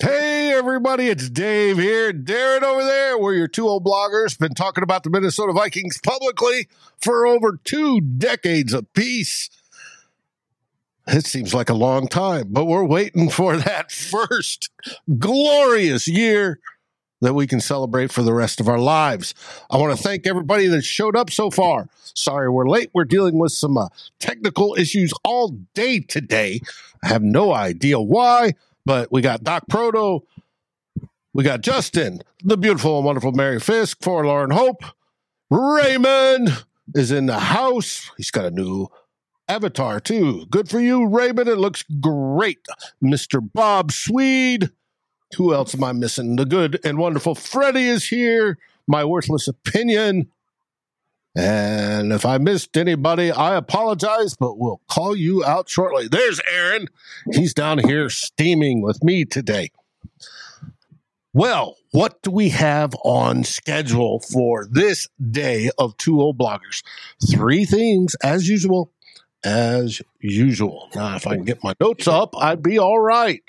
Hey, everybody, it's Dave here. Darren over there. We're your two old bloggers. Been talking about the Minnesota Vikings publicly for over two decades apiece. It seems like a long time, but we're waiting for that first glorious year that we can celebrate for the rest of our lives. I want to thank everybody that showed up so far. Sorry we're late. We're dealing with some uh, technical issues all day today. I have no idea why. But we got Doc Proto, we got Justin, the beautiful and wonderful Mary Fisk, Forlorn Hope. Raymond is in the house. He's got a new avatar too. Good for you, Raymond. It looks great. Mr. Bob Swede. Who else am I missing? The good and wonderful Freddie is here. My worthless opinion. And if I missed anybody, I apologize, but we'll call you out shortly. There's Aaron. He's down here steaming with me today. Well, what do we have on schedule for this day of two old bloggers? Three themes, as usual. As usual. Now, if I can get my notes up, I'd be all right.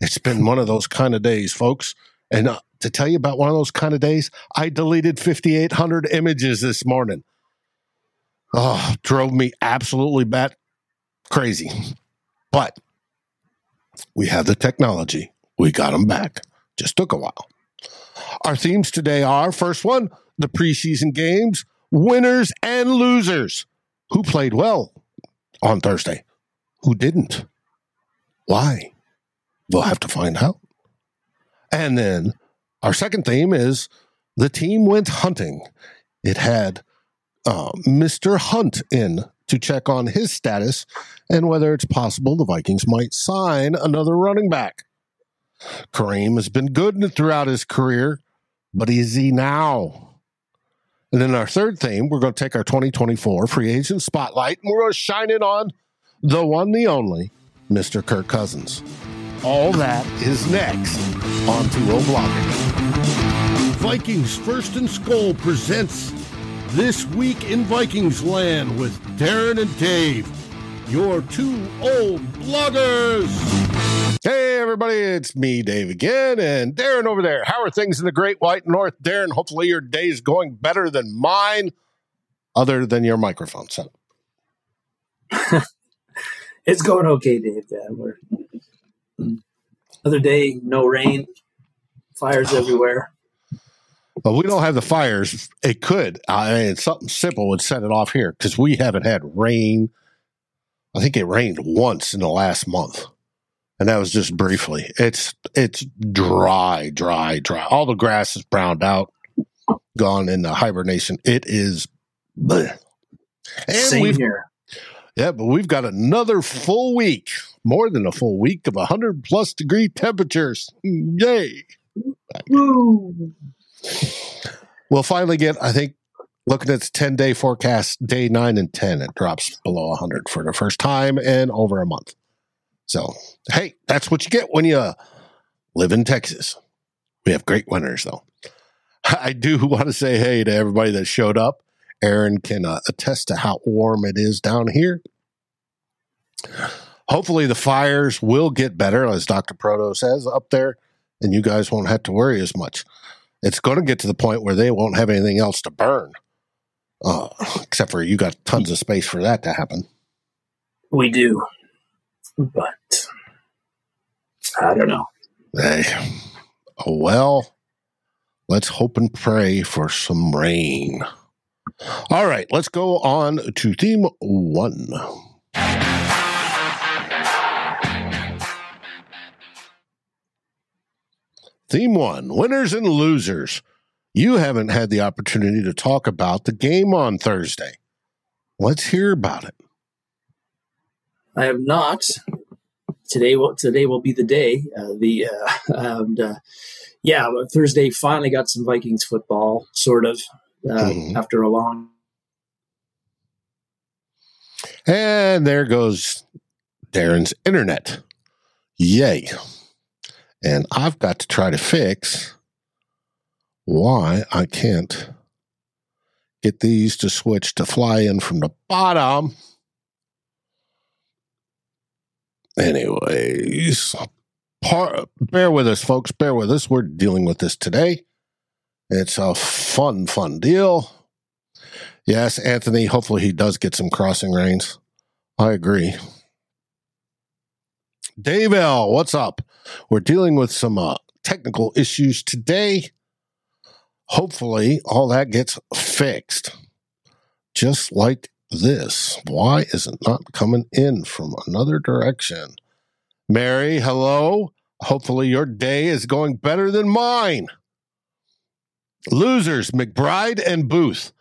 It's been one of those kind of days, folks. And uh, to tell you about one of those kind of days, I deleted 5,800 images this morning. Oh, drove me absolutely bat crazy. But we have the technology. We got them back. Just took a while. Our themes today are first one, the preseason games, winners and losers. Who played well on Thursday? Who didn't? Why? We'll have to find out. And then our second theme is the team went hunting. It had uh, Mr. Hunt in to check on his status and whether it's possible the Vikings might sign another running back. Kareem has been good throughout his career, but is he now? And then our third theme, we're going to take our 2024 free agent spotlight and we're going to shine it on the one, the only, Mr. Kirk Cousins. All that is next on 2 Blocking. Vikings First and Skull presents This Week in Vikings Land with Darren and Dave, your two old bloggers. Hey, everybody, it's me, Dave, again, and Darren over there. How are things in the Great White North? Darren, hopefully your day's going better than mine, other than your microphone setup. it's going okay, Dave. Yeah, we're other day, no rain, fires everywhere. But we don't have the fires. It could. I mean, something simple would set it off here because we haven't had rain. I think it rained once in the last month, and that was just briefly. It's it's dry, dry, dry. All the grass is browned out. gone into hibernation. It is, bleh. and Same we've here. Yeah, but we've got another full week, more than a full week of hundred plus degree temperatures. Yay! Woo. We'll finally get, I think, looking at the 10 day forecast, day nine and 10, it drops below 100 for the first time in over a month. So, hey, that's what you get when you live in Texas. We have great winters, though. I do want to say hey to everybody that showed up. Aaron can uh, attest to how warm it is down here. Hopefully, the fires will get better, as Dr. Proto says up there, and you guys won't have to worry as much. It's going to get to the point where they won't have anything else to burn, uh, except for you got tons of space for that to happen. We do. But I don't know. Hey, well, let's hope and pray for some rain. All right, let's go on to theme one. Theme one winners and losers. You haven't had the opportunity to talk about the game on Thursday. Let's hear about it. I have not. Today will today will be the day. Uh, the uh, and uh, yeah, Thursday finally got some Vikings football, sort of uh, Mhm. after a long. And there goes Darren's internet. Yay. And I've got to try to fix why I can't get these to switch to fly in from the bottom. Anyways, par- bear with us, folks. Bear with us. We're dealing with this today. It's a fun, fun deal. Yes, Anthony. Hopefully, he does get some crossing reins. I agree. Dave L, what's up? We're dealing with some uh, technical issues today. Hopefully, all that gets fixed. Just like this. Why is it not coming in from another direction? Mary, hello. Hopefully, your day is going better than mine. Losers, McBride and Booth.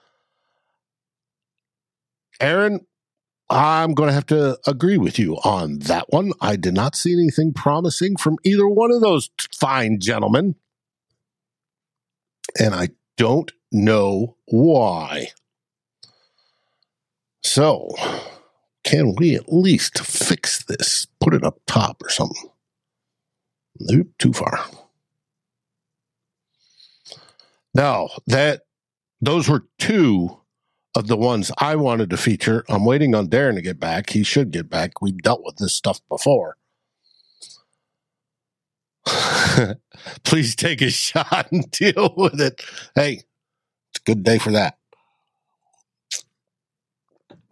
Aaron, I'm going to have to agree with you on that one. I did not see anything promising from either one of those fine gentlemen. And I don't know why. So, can we at least fix this? Put it up top or something. Nope, too far. Now, that those were two of the ones I wanted to feature. I'm waiting on Darren to get back. He should get back. We've dealt with this stuff before. Please take a shot and deal with it. Hey, it's a good day for that.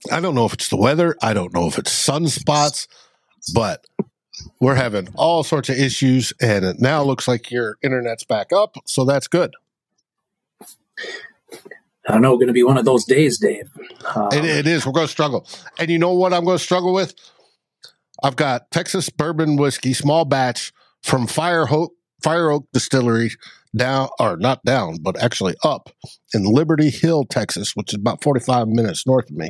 I don't know if it's the weather. I don't know if it's sunspots, but we're having all sorts of issues, and it now looks like your internet's back up. So that's good. I don't know. Going to be one of those days, Dave. Um, It, it is. We're going to struggle. And you know what I'm going to struggle with? I've got Texas bourbon whiskey, small batch from Fire Oak, Fire Oak Distillery down, or not down, but actually up in Liberty Hill, Texas, which is about 45 minutes north of me.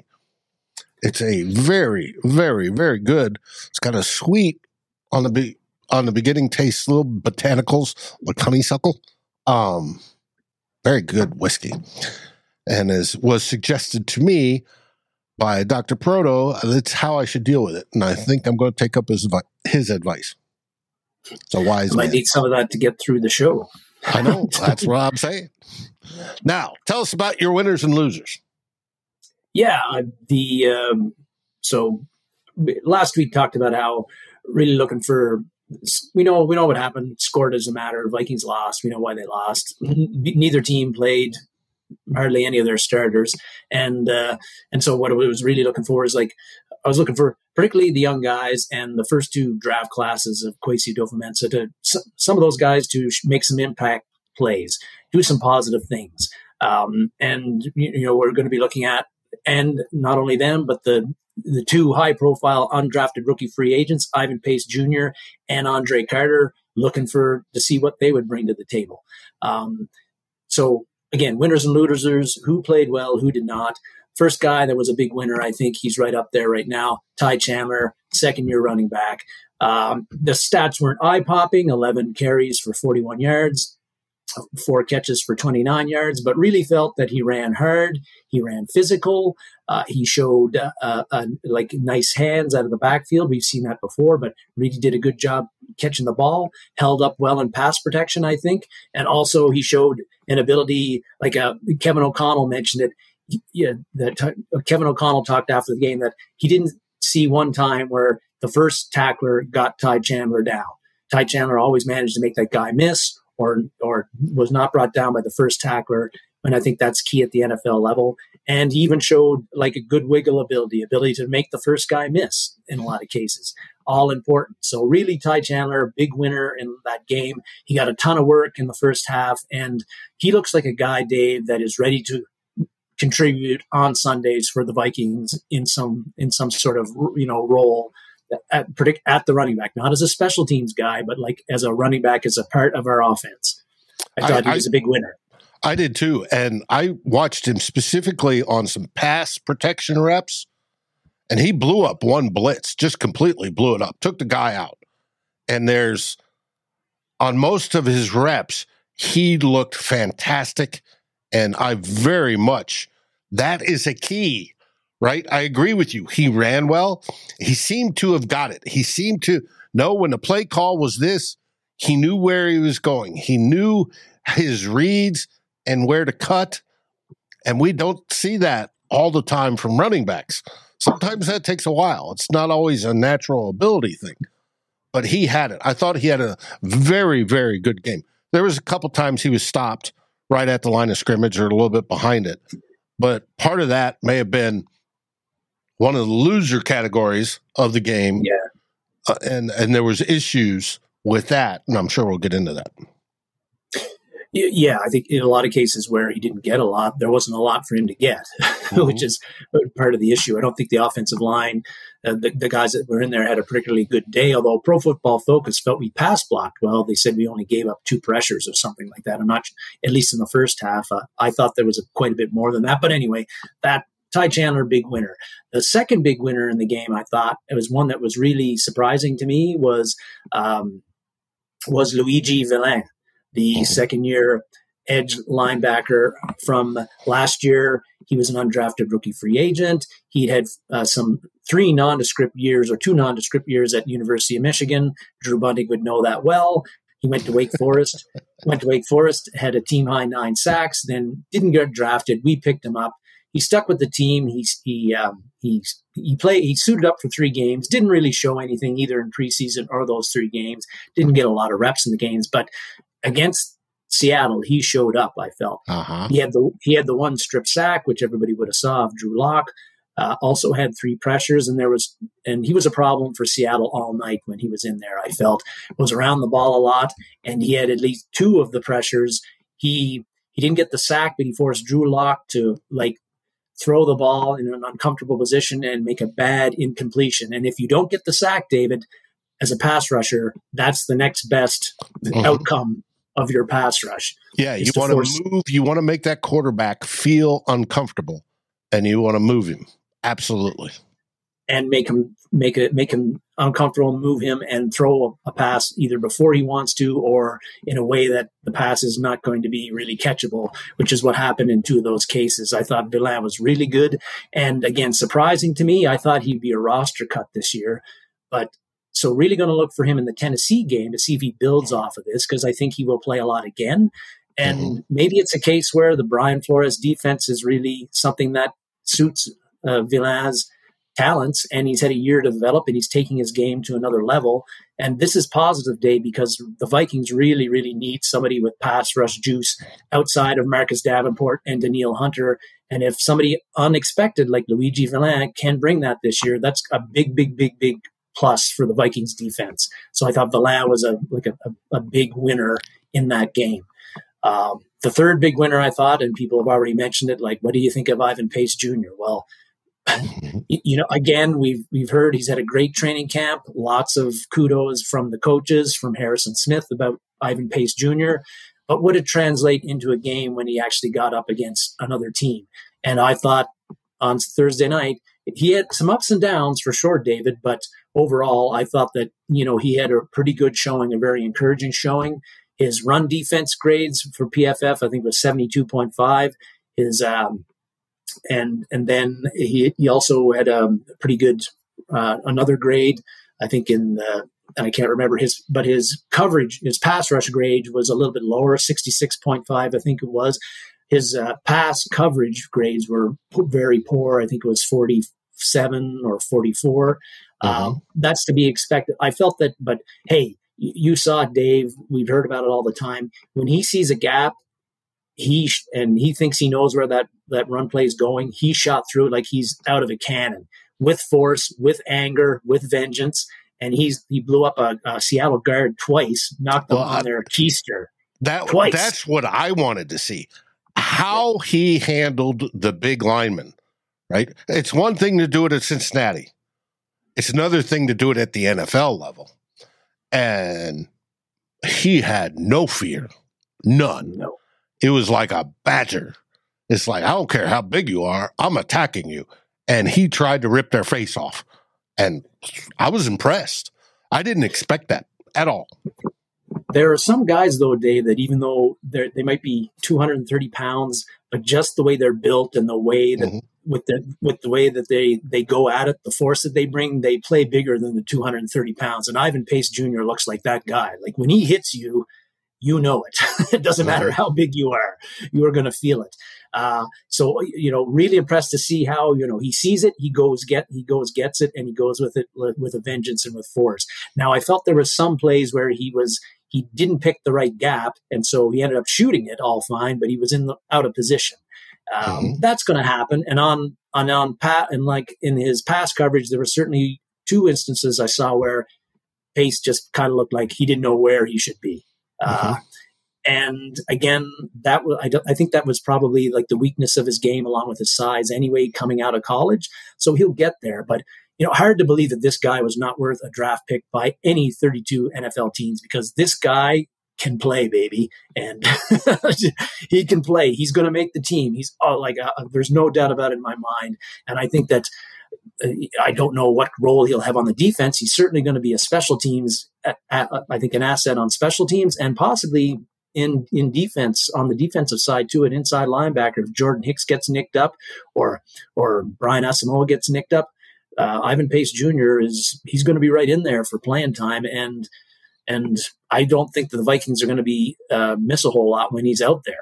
It's a very, very, very good. It's got a sweet on the be- on the beginning taste, little botanicals like honeysuckle. Um, very good whiskey and as was suggested to me by Dr. Proto, that's how I should deal with it. And I think I'm going to take up his, his advice. It's a wise I might man. need some of that to get through the show. I know. That's what I'm saying. Now, tell us about your winners and losers. Yeah, the um, so last week talked about how really looking for we know we know what happened. Score doesn't matter. Vikings lost. We know why they lost. Neither team played hardly any of their starters, and uh, and so what I was really looking for is like I was looking for particularly the young guys and the first two draft classes of Kwesi Adofo-Mensah to some of those guys to make some impact plays, do some positive things, um, and you you know we're going to be looking at and not only them but the the two high profile undrafted rookie free agents, Ivan Pace Jr. and Andre Carter, looking for to see what they would bring to the table. Um, so again, winners and losers, who played well, who did not. First guy that was a big winner, I think he's right up there right now. Ty Chandler, second year running back. Um, the stats weren't eye popping 11 carries for 41 yards, four catches for 29 yards, but really felt that he ran hard. He ran physical. Uh, he showed uh, uh, uh, like nice hands out of the backfield. We've seen that before, but really did a good job catching the ball. Held up well in pass protection, I think, and also he showed an ability. Like uh, Kevin O'Connell mentioned it. Yeah, that Kevin O'Connell talked after the game that he didn't see one time where the first tackler got Ty Chandler down. Ty Chandler always managed to make that guy miss or or was not brought down by the first tackler. And I think that's key at the NFL level. And he even showed like a good wiggle ability, ability to make the first guy miss in a lot of cases. All important. So really, Ty Chandler, big winner in that game. He got a ton of work in the first half, and he looks like a guy, Dave, that is ready to contribute on Sundays for the Vikings in some in some sort of you know role at predict at the running back, not as a special teams guy, but like as a running back as a part of our offense. I thought I, he was I, a big winner. I did too, and I watched him specifically on some pass protection reps, and he blew up one blitz, just completely blew it up, took the guy out. And there's on most of his reps, he looked fantastic, and I very much that is a key right? I agree with you. He ran well. He seemed to have got it. He seemed to know when the play call was this, he knew where he was going. He knew his reads and where to cut. And we don't see that all the time from running backs. Sometimes that takes a while. It's not always a natural ability thing. But he had it. I thought he had a very, very good game. There was a couple times he was stopped right at the line of scrimmage or a little bit behind it. But part of that may have been one of the loser categories of the game. Yeah. Uh, and and there was issues with that, and I'm sure we'll get into that. Yeah, I think in a lot of cases where he didn't get a lot, there wasn't a lot for him to get, mm-hmm. which is part of the issue. I don't think the offensive line, uh, the, the, guys that were in there had a particularly good day, although Pro Football Focus felt we pass blocked well. They said we only gave up two pressures or something like that. I'm not, at least in the first half. Uh, I thought there was a, quite a bit more than that. But anyway, that Ty Chandler, big winner. The second big winner in the game, I thought, it was one that was really surprising to me, was um, was Luiji Vilain, the second year edge linebacker from last year. He was an undrafted rookie free agent. He'd had uh, some three nondescript years or two nondescript years at University of Michigan. Drew Bunting would know that well. He went to Wake Forest, went to Wake Forest, had a team high nine sacks, then didn't get drafted. We picked him up he stuck with the team. He's he um, he he played. He suited up for three games. Didn't really show anything either in preseason or those three games. Didn't get a lot of reps in the games, but against Seattle, he showed up. I felt uh-huh. he had the he had the one strip sack, which everybody would have saw of Drew Lock. Uh, also had three pressures, and there was and he was a problem for Seattle all night when he was in there. I felt was around the ball a lot, and he had at least two of the pressures. He he didn't get the sack, but he forced Drew Lock to like throw the ball in an uncomfortable position and make a bad incompletion. And if you don't get the sack, David, as a pass rusher, that's the next best mm-hmm. outcome of your pass rush. Yeah, you want to force- move, you want to make that quarterback feel uncomfortable and you want to move him. Absolutely and make him make it make him uncomfortable, move him, and throw a, pass either before he wants to or in a way that the pass is not going to be really catchable, which is what happened in two of those cases. I thought Vilain was really good, and again, surprising to me. I thought he'd be a roster cut this year, but so really going to look for him in the Tennessee game to see if he builds off of this because I think he will play a lot again. And mm-hmm. maybe it's a case where the Brian Flores defense is really something that suits uh, Vilain's talents and he's had a year to develop and he's taking his game to another level. And this is positive day because the Vikings really, really need somebody with pass rush juice outside of Marcus Davenport and Danielle Hunter. And if somebody unexpected like Luiji Vilain can bring that this year, that's a big, big, big, big plus for the Vikings defense. So I thought Vilain was a like a, a, a big winner in that game. Um, the third big winner I thought, and people have already mentioned it, like, what do you think of Ivan Pace Jr.? Well, you know, again, we've we've heard he's had a great training camp. Lots of kudos from the coaches, from Harrison Smith about Ivan Pace Jr. but would it translate into a game when he actually got up against another team? And I thought on Thursday night, he had some ups and downs for sure, David, but overall, I thought that, you know, he had a pretty good showing, a very encouraging showing. His run defense grades for PFF, I think, was 72.5. His, um, and, and then he, he also had a pretty good, uh, another grade, I think in the, and I can't remember his, but his coverage, his pass rush grade was a little bit lower, 66.5, I think it was. His uh, pass coverage grades were very poor. I think it was 47 or 44. Mm-hmm. Um, that's to be expected. I felt that, but hey, you saw Dave. We've heard about it all the time. When he sees a gap, he sh- and he thinks he knows where that that run play is going. He shot through it like he's out of a cannon, with force, with anger, with vengeance. And he's he blew up a, a Seattle guard twice, knocked them well, on their keister. That twice. that's what I wanted to see. How he handled the big lineman, right? It's one thing to do it at Cincinnati. It's another thing to do it at the NFL level. And he had no fear, none. No. It was like a badger. It's like, I don't care how big you are, I'm attacking you. And he tried to rip their face off. And I was impressed. I didn't expect that at all. There are some guys, though, Dave, that even though they might be 230 pounds, but just the way they're built and the way that mm-hmm with the with the way that they they go at it, the force that they bring, they play bigger than the 230 pounds. And Ivan Pace Jr. looks like that guy. Like when he hits you, you know it. it doesn't matter how big you are, you are going to feel it. Uh, so you know, really impressed to see how you know he sees it, he goes get, he goes gets it, and he goes with it with a vengeance and with force. Now, I felt there was some plays where he was he didn't pick the right gap, and so he ended up shooting it all fine, but he was in the, out of position. Um, mm-hmm. That's going to happen. And on on on Pat and like in his past coverage, there were certainly two instances I saw where Pace just kind of looked like he didn't know where he should be. Uh, mm-hmm. Uh, and again, that was, I, I think that was probably like the weakness of his game, along with his size, anyway, coming out of college. So he'll get there. But you know, hard to believe that this guy was not worth a draft pick by any 32 NFL teams because this guy can play, baby, and he can play. He's going to make the team. He's oh, like uh, there's no doubt about it in my mind. And I think that uh, I don't know what role he'll have on the defense. He's certainly going to be a special teams. I think an asset on special teams and possibly in in defense on the defensive side too. An inside linebacker if Jordan Hicks gets nicked up or or Brian Asamoah gets nicked up. Uh, Ivan Pace Jr. is he's going to be right in there for playing time and and I don't think that the Vikings are going to be uh, miss a whole lot when he's out there.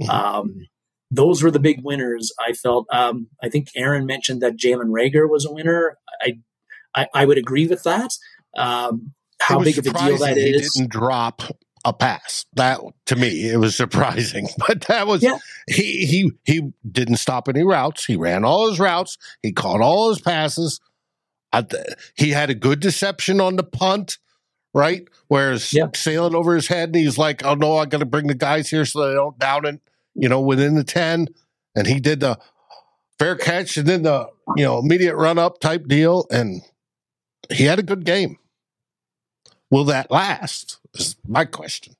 Mm-hmm. Um, those were the big winners. I felt. Um, I think Aaron mentioned that Jalen Reagor was a winner. I, I, I would agree with that. Um, how big of a deal that that is? Didn't drop a pass. That to me, it was surprising. But that was yeah. he he he didn't stop any routes. He ran all his routes. He caught all his passes. he had a good deception on the punt right? Whereas yeah. sailing over his head, and he's like, "Oh no, I got to bring the guys here so they don't down it." You know, within the ten, and he did the fair catch and then the you know immediate run up type deal, and he had a good game. Will that last? Is my question.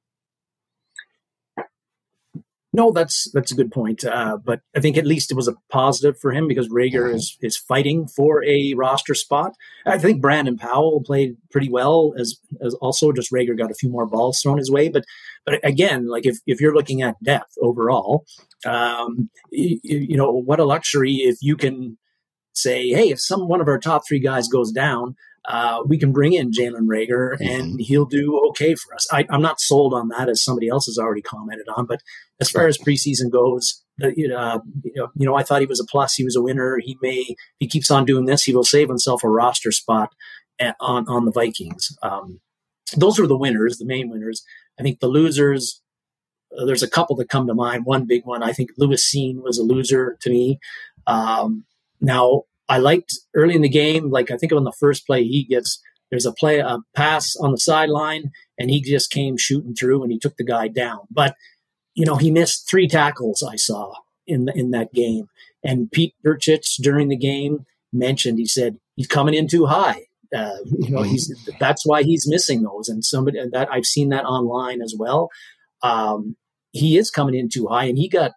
No, that's that's a good point. Uh, but I think at least it was a positive for him because mm-hmm. is is fighting for a roster spot. I think Brandon Powell played pretty well as as also just Reagor got a few more balls thrown his way. But but again, like if if you're looking at depth overall, um, you, you know what a luxury if you can say, hey, if some one of our top three guys goes down, uh, we can bring in Jalen Reagor and mm-hmm. he'll do okay for us. I, am not sold on that as somebody else has already commented on, but as far as preseason goes, uh, you, know, you know, I thought he was a plus. He was a winner. He may, he keeps on doing this. He will save himself a roster spot at, on, on the Vikings. Um, those were the winners, the main winners. I think the losers, uh, there's a couple that come to mind. One big one, I think Lewis Cine was a loser to me. Um, now, I liked early in the game, like I think on the first play, he gets there's a play, a pass on the sideline, and he just came shooting through and he took the guy down. But you know, he missed three tackles I saw in in that game. And Pete Bercich during the game mentioned he said he's coming in too high. Uh, you know, he's that's why he's missing those. And somebody that I've seen that online as well. Um, he is coming in too high, and he got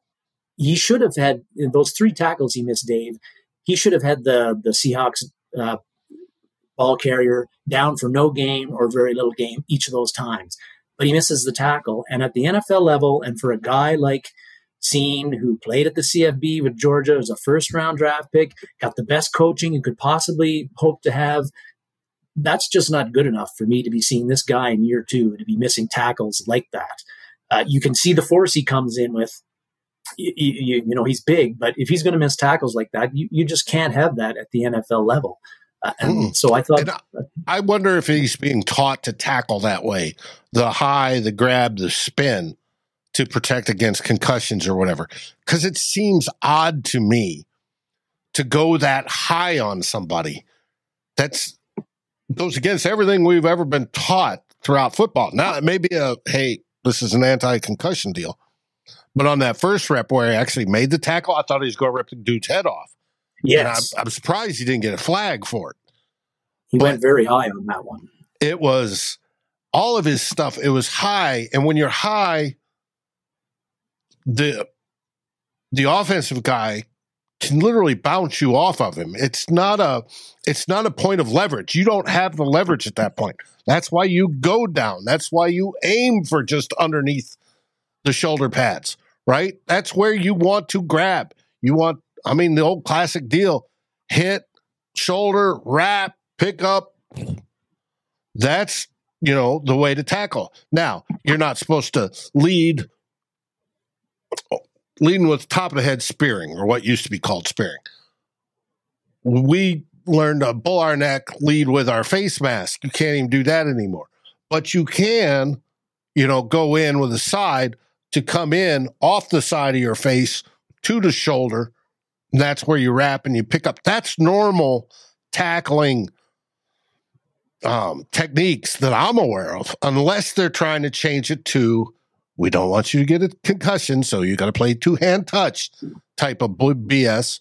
he should have had those three tackles he missed, Dave. He should have had the the Seahawks uh, ball carrier down for no game or very little game each of those times. But he misses the tackle, and at the NFL level, and for a guy like Cine, who played at the CFB with Georgia as a first round draft pick, got the best coaching you could possibly hope to have. That's just not good enough for me to be seeing this guy in year two to be missing tackles like that. Uh, you can see the force he comes in with. You, you, you know, he's big, but if he's going to miss tackles like that, you, you just can't have that at the NFL level. Uh, and mm. so I thought. I wonder if he's being taught to tackle that way the high, the grab, the spin to protect against concussions or whatever. Because it seems odd to me to go that high on somebody. That's goes against everything we've ever been taught throughout football. Now it may be a hey, this is an anti-concussion deal, but on that first rep where he actually made the tackle, I thought he was going to rip the dude's head off. Yes, I'm, I'm, surprised he didn't get a flag for it. He but went very high on that one. It was all of his stuff. It was high, and when you're high, the the offensive guy can literally bounce you off of him. It's not a it's not a point of leverage. You don't have the leverage at that point. That's why you go down. That's why you aim for just underneath the shoulder pads, right? That's where you want to grab. You want I mean the old classic deal, hit, shoulder, wrap, pick up. That's, you know, the way to tackle. Now, you're not supposed to lead leading with top of the head spearing, or what used to be called spearing. We learned to bull our neck, lead with our face mask. You can't even do that anymore. But you can, you know, go in with a side to come in off the side of your face to the shoulder. That's where you wrap and you pick up. That's normal tackling um, techniques that I'm aware of, unless they're trying to change it to we don't want you to get a concussion, so you got to play two hand touch type of BS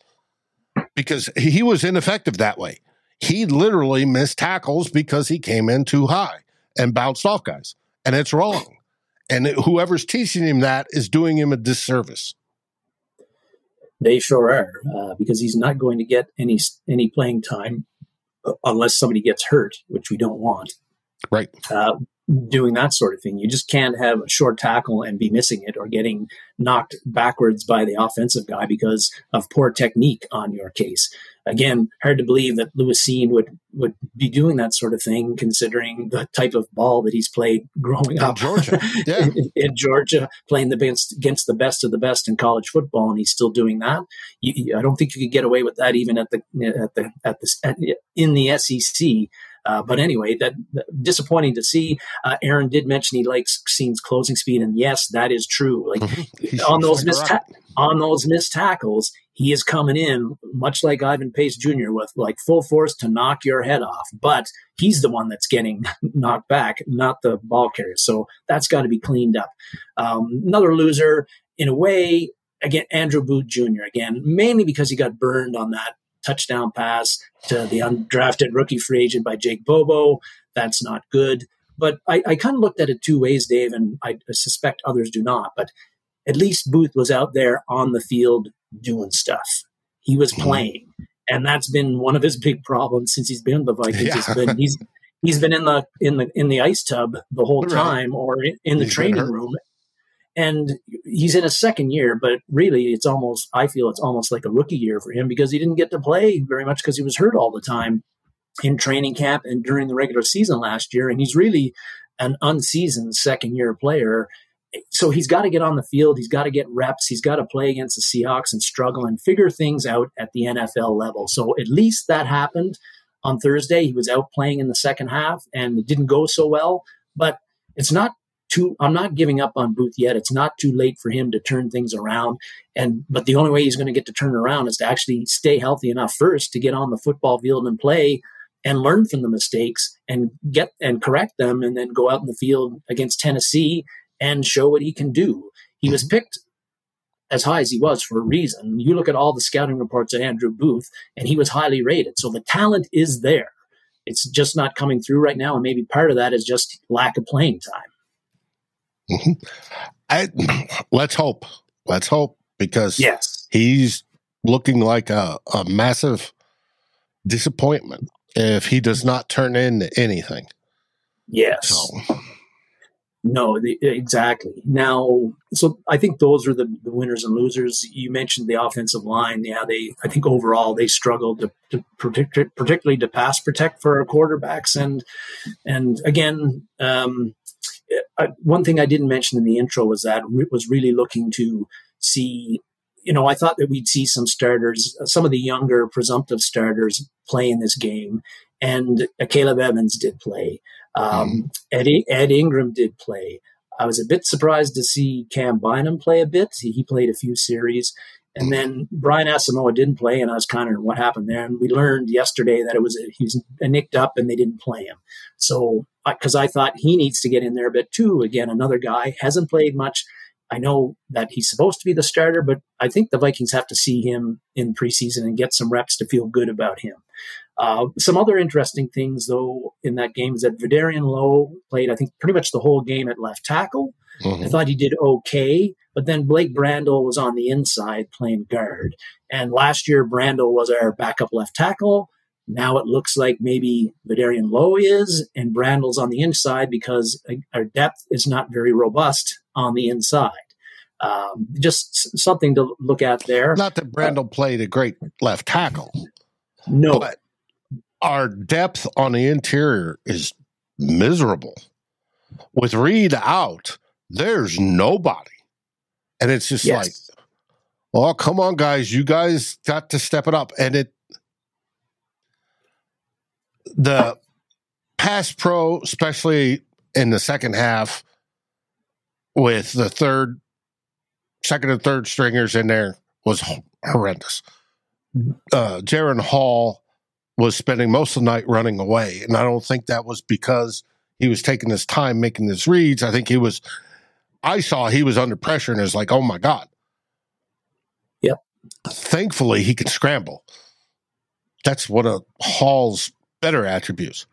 because he was ineffective that way. He literally missed tackles because he came in too high and bounced off guys, and it's wrong. And whoever's teaching him that is doing him a disservice. They sure are, uh, because he's not going to get any any playing time uh, unless somebody gets hurt, which we don't want. Right. Uh, doing that sort of thing. You just can't have a short tackle and be missing it or getting knocked backwards by the offensive guy because of poor technique on your case. Again, hard to believe that Lewis Cine would would be doing that sort of thing, considering the type of ball that he's played growing in up. Georgia, yeah, in, in, Georgia, playing the against, against the best of the best in college football, and he's still doing that. You, I don't think you could get away with that even at the at the at the at, in the SEC. Uh, but anyway, that, that, disappointing to see. Uh, Aaron did mention he likes Cine's closing speed, and yes, that is true. Like on those missed ta- on those missed tackles, he is coming in much like Ivan Pace Jr. with like full force to knock your head off. But he's the one that's getting knocked back, not the ball carrier. So that's got to be cleaned up. Um, another loser, in a way, again, Andrew Booth Jr. Again, mainly because he got burned on that touchdown pass to the undrafted rookie free agent by Jake Bobo. That's not good. But I, I kind of looked at it two ways, Dave, and I suspect others do not. But at least Booth was out there on the field doing stuff. He was mm-hmm. playing, and that's been one of his big problems since he's been the Vikings. Yeah. He's been he's he's been in the in the in the ice tub the whole time, or in the he's training room, and he's in a second year, but really it's almost, I feel it's almost like a rookie year for him because he didn't get to play very much because he was hurt all the time in training camp and during the regular season last year. And he's really an unseasoned second year player. So he's got to get on the field. He's got to get reps. He's got to play against the Seahawks and struggle and figure things out at the NFL level. So at least that happened on Thursday. He was out playing in the second half and it didn't go so well. But it's not too I'm not giving up on Booth yet. It's not too late for him to turn things around. And but the only way he's going to get to turn around is to actually stay healthy enough first to get on the football field and play and learn from the mistakes and get and correct them and then go out in the field against Tennessee and show what he can do. He was mm-hmm. picked as high as he was for a reason. You look at all the scouting reports of Andrew Booth and he was highly rated. So the talent is there. It's just not coming through right now and maybe part of that is just lack of playing time. Mm-hmm. I, let's hope. Let's hope because yes, he's looking like a, a massive disappointment if he does not turn into anything. Yes. So. No, the, exactly. Now, so I think those are the, the, winners and losers. You mentioned the offensive line. Yeah, they. I think overall they struggled to, to protect, particularly to pass protect for our quarterbacks. And and again, um, I, one thing I didn't mention in the intro was that it was really looking to see. You know, I thought that we'd see some starters, some of the younger presumptive starters play in this game, and Akayleb Evans did play. Um, mm. Ed, Ed Ingram did play. I was a bit surprised to see Cam Bynum play a bit. He, he played a few series. And then Brian Asamoah didn't play, and I was kind of what happened there. And we learned yesterday that it was a, he's nicked up, and they didn't play him. So because I thought he needs to get in there a bit too. Again, another guy hasn't played much. I know that he's supposed to be the starter, but I think the Vikings have to see him in preseason and get some reps to feel good about him. Uh, some other interesting things, though, in that game is that Vederian Lowe played, I think, pretty much the whole game at left tackle. Mm-hmm. I thought he did okay, but then Blake Brandel was on the inside playing guard. And last year, Brandel was our backup left tackle. Now it looks like maybe Vederian Lowe is, and Brandel's on the inside because our depth is not very robust on the inside. Um, just something to look at there. Not that Brandel uh, played a great left tackle. No, but our depth on the interior is miserable. With Reed out, there's nobody. And it's just yes. like, oh, come on, guys. You guys got to step it up. And it, the pass pro, especially in the second half, with the third, second and third stringers in there, was horrendous. Uh, Jaren Hall was spending most of the night running away. And I don't think that was because he was taking his time making his reads. I think he was, I saw he was under pressure and is like, oh my God. Yep. Thankfully, he can scramble. That's one of Hall's better attributes.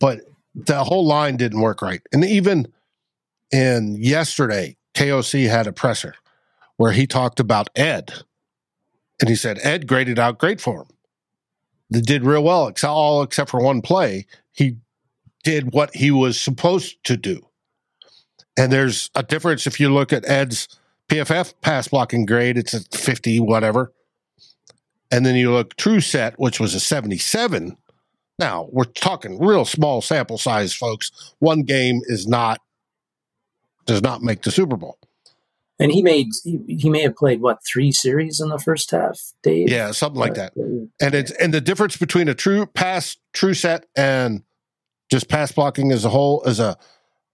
But the whole line didn't work right. And even in yesterday, KOC had a presser where he talked about Ed. And he said, Ed graded out great for him that did real well, all except for one play. He did what he was supposed to do. And there's a difference if you look at Ed's PFF pass blocking grade, it's a 50, whatever. And then you look true set, which was a 77. Now, we're talking real small sample size, folks. One game is not, does not make the Super Bowl. And he made he, he may have played what three series in the first half, Dave? Yeah, something like that. And it's and the difference between a true pass, true set, and just pass blocking as a whole as a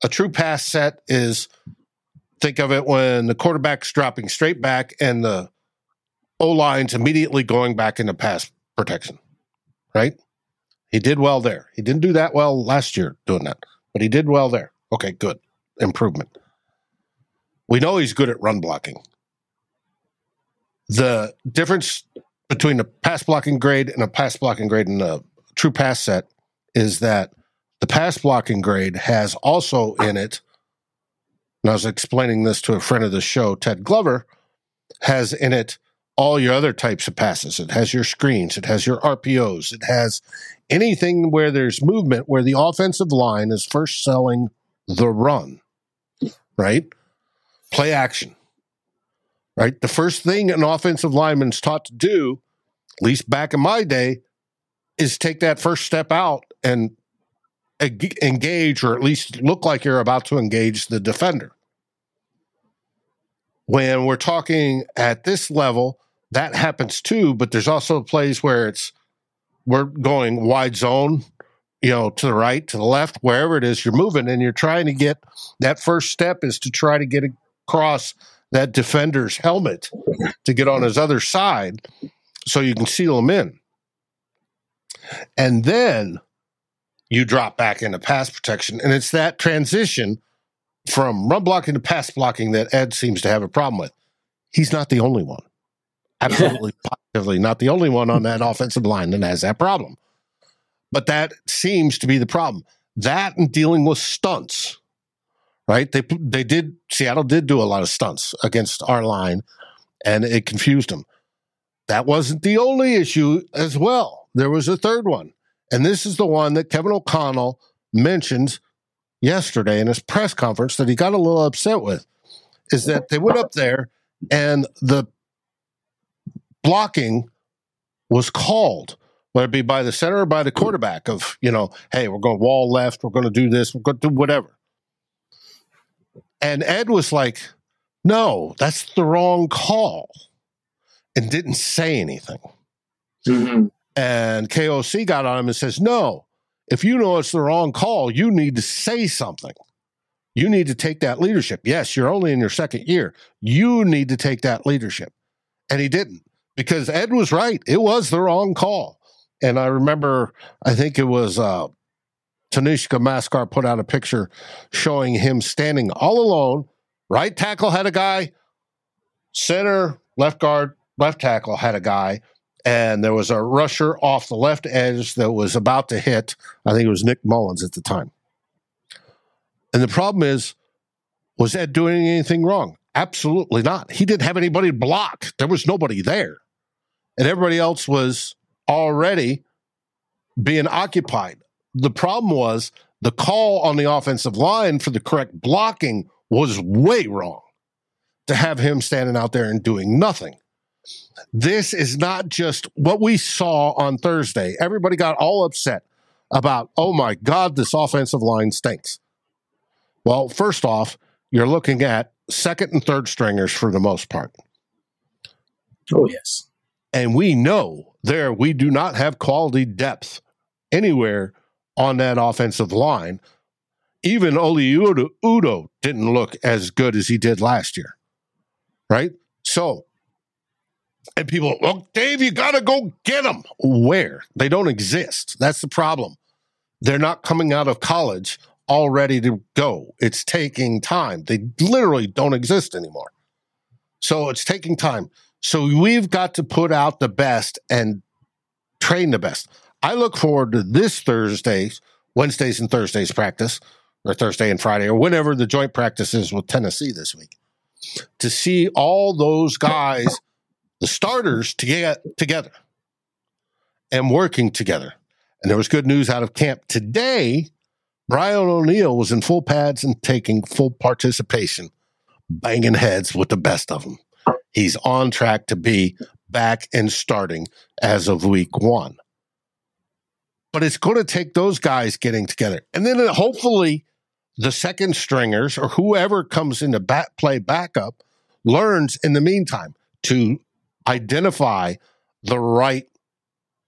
a true pass set is think of it when the quarterback's dropping straight back and the O line's immediately going back into pass protection. Right? He did well there. He didn't do that well last year doing that, but he did well there. Okay, good. Improvement. We know he's good at run blocking. The difference between a pass blocking grade and a pass blocking grade and a true pass set is that the pass blocking grade has also in it, and I was explaining this to a friend of the show, Ted Glover, has in it all your other types of passes. It has your screens, it has your RPOs, it has anything where there's movement where the offensive line is first selling the run, right? play action. Right? The first thing an offensive lineman's taught to do, at least back in my day, is take that first step out and engage or at least look like you're about to engage the defender. When we're talking at this level, that happens too, but there's also plays where it's we're going wide zone, you know, to the right, to the left, wherever it is you're moving, and you're trying to get that first step is to try to get across that defender's helmet to get on his other side so you can seal him in. And then you drop back into pass protection. And it's that transition from run blocking to pass blocking that Ed seems to have a problem with. He's not the only one. Absolutely, positively not the only one on that offensive line that has that problem. But that seems to be the problem. That and dealing with stunts right? They they did Seattle did do a lot of stunts against our line, and it confused them. That wasn't the only issue as well. There was a third one, and this is the one that Kevin O'Connell mentioned yesterday in his press conference that he got a little upset with. Is that they went up there and the blocking was called whether it be by the center or by the quarterback of you know hey we're going wall left we're going to do this we're going to do whatever. And ed was like no that's the wrong call and didn't say anything. Mm-hmm. and koc got on him and says no if you know it's the wrong call you need to say something. You need to take that leadership. Yes you're only in your second year. You need to take that leadership. And he didn't because ed was right it was the wrong call and I remember, I think it was uh, Tanishka Mascar put out a picture showing him standing all alone. Right tackle had a guy, center, left guard, left tackle had a guy, and there was a rusher off the left edge that was about to hit. I think it was Nick Mullens at the time. And the problem is, was Ed doing anything wrong? Absolutely not. He didn't have anybody to block. There was nobody there. And everybody else was already being occupied. The problem was the call on the offensive line for the correct blocking was way wrong to have him standing out there and doing nothing. This is not just what we saw on Thursday. Everybody got all upset about, oh my God, this offensive line stinks. Well, first off, you're looking at second and third stringers for the most part. Oh yes. And we know there we do not have quality depth anywhere on that offensive line. Even Oli Udoh, Udoh didn't look as good as he did last year. Right? So, and people, well, Dave, you got to go get them. Where? They don't exist. That's the problem. They're not coming out of college all ready to go. It's taking time. They literally don't exist anymore. So it's taking time. So we've got to put out the best and train the best. I look forward to this Thursday's, Wednesdays and Thursdays practice, or Thursday and Friday, or whenever the joint practice is with Tennessee this week, to see all those guys, the starters, to get together and working together. And there was good news out of camp today. Brian O'Neill was in full pads and taking full participation, banging heads with the best of them. He's on track to be back and starting as of week one. But it's going to take those guys getting together. And then uh, hopefully the second stringers or whoever comes into bat play backup learns in the meantime to identify the right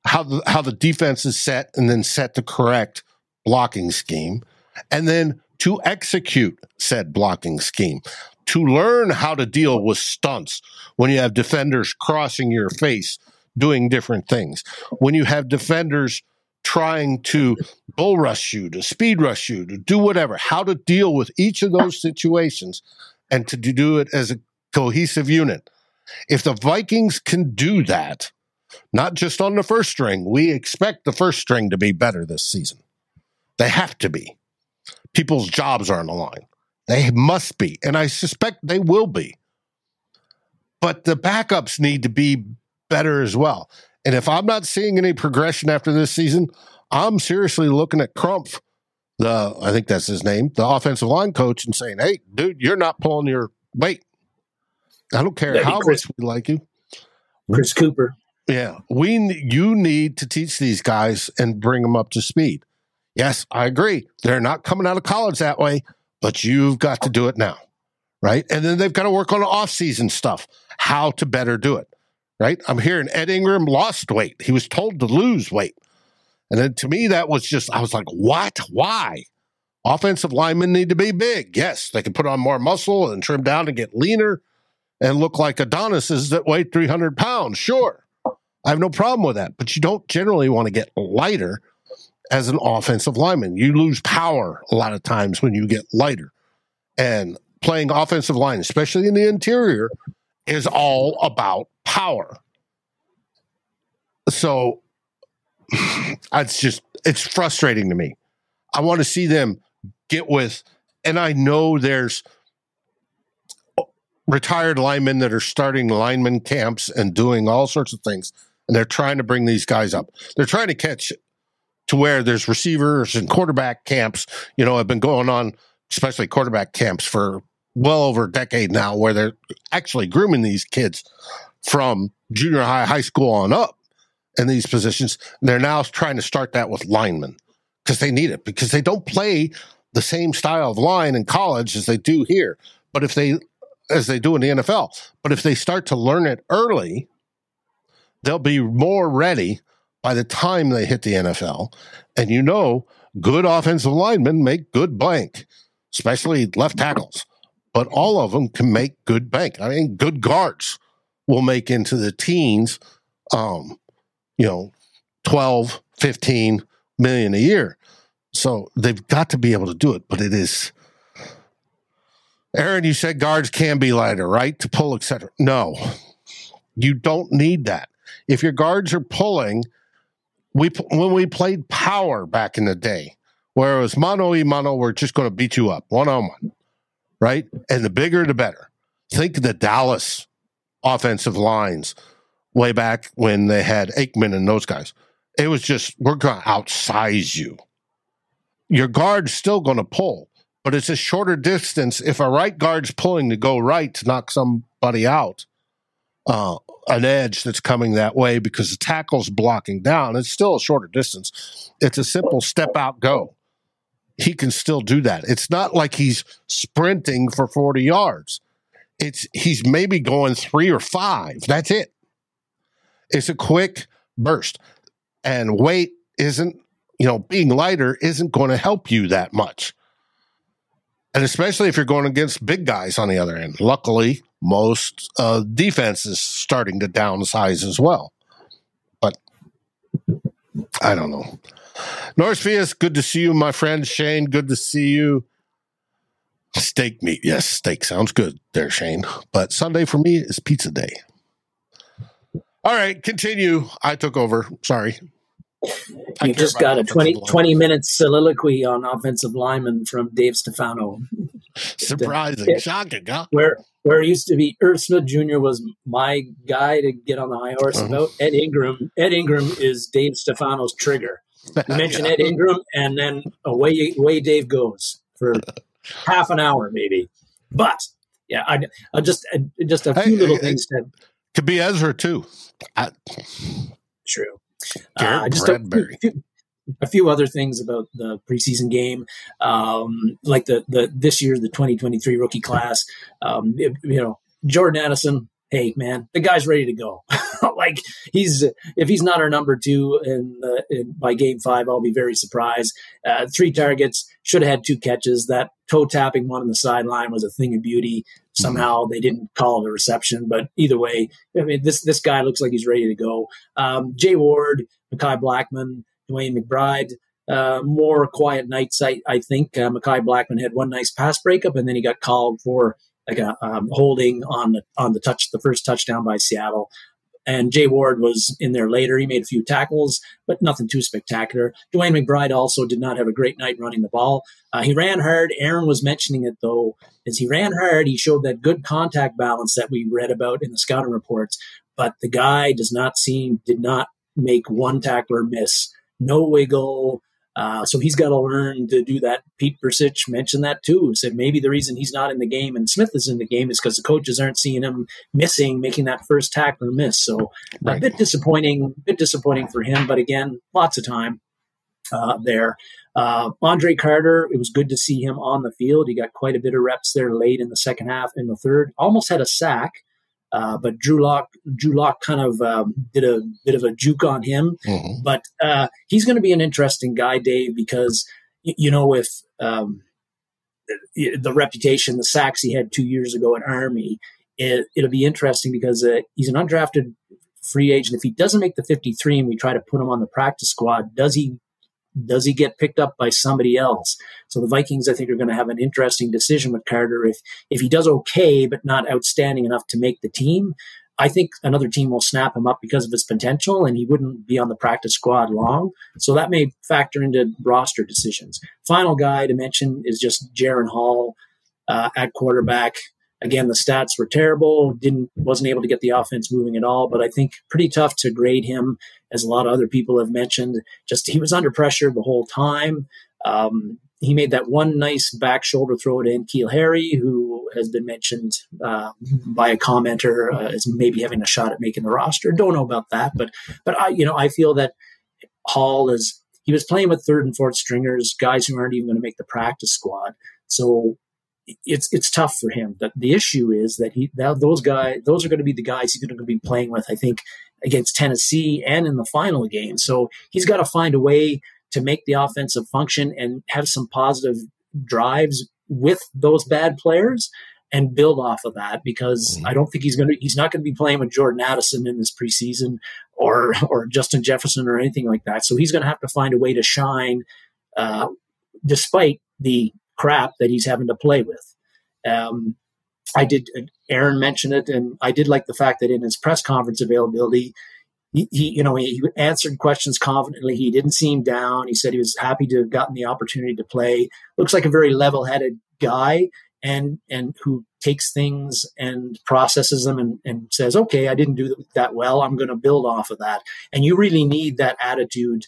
how the, how the defense is set and then set the correct blocking scheme and then to execute said blocking scheme to learn how to deal with stunts when you have defenders crossing your face doing different things when you have defenders trying to bull rush you to speed rush you to do whatever how to deal with each of those situations and to do it as a cohesive unit. If the vikings can do that not just on the first string we expect the first string to be better this season they have to be. People's jobs are on the line they must be and i suspect they will be. But the backups need to be better as well. And if i'm not seeing any progression after this season i'm seriously looking at Crumpf, the i think that's his name the offensive line coach and saying hey dude you're not pulling your weight. I don't care That'd how much we like you. Chris Kuper. yeah, we you need to teach these guys and bring them up to speed. Yes, I agree. They're not coming out of college that way, but you've got to do it now, right? And then they've got to work on the off-season stuff, how to better do it, right? I'm hearing Ed Ingram lost weight. He was told to lose weight. And then to me, that was just, I was like, what? Why? Offensive linemen need to be big. Yes, they can put on more muscle and trim down and get leaner and look like Adonises that weigh 300 pounds. Sure. I have no problem with that, but you don't generally want to get lighter as an offensive lineman. You lose power a lot of times when you get lighter. And playing offensive line, especially in the interior, is all about power. So it's just, it's frustrating to me. I want to see them get with and I know there's retired linemen that are starting lineman camps and doing all sorts of things, and they're trying to bring these guys up. They're trying to catch to where there's receivers and quarterback camps, you know, have been going on, especially quarterback camps for well over a decade now, where they're actually grooming these kids from junior high, high school on up in these positions. They're now trying to start that with linemen because they need it because they don't play the same style of line in college as they do here. But if they, as they do in the NFL, but if they start to learn it early, they'll be more ready by the time they hit the NFL. And you know, good offensive linemen make good bank, especially left tackles. But all of them can make good bank. I mean, good guards will make into the teens, um, you know, 12, 15 million a year. So they've got to be able to do it, but it is. Aaron, you said guards can be lighter, right? To pull, etc. No, you don't need that. If your guards are pulling, we when we played power back in the day, where it was mano y mano, we're just going to beat you up one on one, right? And the bigger, the better. Think of the Dallas offensive lines way back when they had Aikman and those guys. It was just we're going to outsize you your guard's still going to pull, but it's a shorter distance. If a right guard's pulling to go right to knock somebody out, uh, an edge that's coming that way because the tackle's blocking down, it's still a shorter distance. It's a simple step out go. He can still do that. It's not like he's sprinting for 40 yards. It's he's maybe going three or five. That's it. It's a quick burst. And weight isn't you know, being lighter isn't going to help you that much. And especially if you're going against big guys on the other end. Luckily, most uh, defense is starting to downsize as well. But I don't know. Norris Fias, good to see you, my friend. Shane, good to see you. Steak meat. Yes, steak sounds good there, Shane. But Sunday for me is pizza day. All right, continue. I took over. Sorry you just got a 20, 20 minute soliloquy on offensive lineman from Dave Stefano. Surprising, shocking, huh? Where where it used to be Smith Jr. was my guy to get on the high horse uh-huh. about. Ed Ingram. Ed Ingram is Dave Stefano's trigger. You mention yeah. Ed Ingram, and then away away Dave goes for half an hour, maybe. But yeah, I, I just I, just a few hey, little hey, things. That, could be Ezra too. I, true. Uh, just a few, a few, other things about the preseason game, um, like the the this year the 2023 rookie class. Um, it, you know, Jordan Addison. Hey man, the guy's ready to go. like he's if he's not our number two in, in by game five, I'll be very surprised. Uh, three targets, should have had two catches. That toe tapping one on the sideline was a thing of beauty. Somehow they didn't call it a reception, but either way, I mean, this this guy looks like he's ready to go. Um, Jay Ward, Mekhi Blackmon, DeWayne McBride, uh, more quiet nights, I, I think. Uh, Mekhi Blackmon had one nice pass breakup, and then he got called for like a um, holding on the on the touch, the first touchdown by Seattle. And Jay Ward was in there later. He made a few tackles, but nothing too spectacular. DeWayne McBride also did not have a great night running the ball. Uh, he ran hard. Aaron was mentioning it though. As he ran hard, he showed that good contact balance that we read about in the scouting reports. But the guy does not seem, did not make one tackler miss. No wiggle, uh, so he's got to learn to do that. Pete Bercich mentioned that too. Said maybe the reason he's not in the game and Smith is in the game is because the coaches aren't seeing him missing, making that first tackler miss. So right. a bit disappointing, a bit disappointing for him. But again, lots of time uh, there. Uh, Andre Carter, it was good to see him on the field. He got quite a bit of reps there late in the second half. In the third, almost had a sack. Uh, but Drew Lock, Drew Lock kind of um, did a bit of a juke on him. Mm-hmm. But uh, he's going to be an interesting guy, Dave, because you know if um, the reputation, the sacks he had two years ago at Army, it, will be interesting because uh, he's an undrafted free agent. If he doesn't make the 53 and we try to put him on the practice squad, does he does he get picked up by somebody else? So the Vikings, I think, are going to have an interesting decision with Carter. If if he does okay but not outstanding enough to make the team, I think another team will snap him up because of his potential, and he wouldn't be on the practice squad long. So that may factor into roster decisions. Final guy to mention is just Jaren Hall uh, at quarterback. Again, the stats were terrible. Didn't wasn't able to get the offense moving at all. But I think pretty tough to grade him, as a lot of other people have mentioned. Just he was under pressure the whole time. Um, he made that one nice back shoulder throw to N'Keal Harry, who has been mentioned uh, by a commenter uh, as maybe having a shot at making the roster. Don't know about that, but but I you know I feel that Hall is he was playing with third and fourth stringers, guys who aren't even going to make the practice squad. So it's it's tough for him. But the issue is that he that those guys those are going to be the guys he's going to be playing with. I think against Tennessee and in the final game. So he's got to find a way to make the offensive function and have some positive drives with those bad players and build off of that because mm-hmm. I don't think he's going to he's not going to be playing with Jordan Addison in this preseason or or Justin Jefferson or anything like that. So he's going to have to find a way to shine uh, despite the crap that he's having to play with. Um, I did. Aaron mentioned it, and I did like the fact that in his press conference availability, he, he, you know, he answered questions confidently. He didn't seem down. He said he was happy to have gotten the opportunity to play. Looks like a very level-headed guy, and and who takes things and processes them and, and says, okay, I didn't do that well. I'm going to build off of that. And you really need that attitude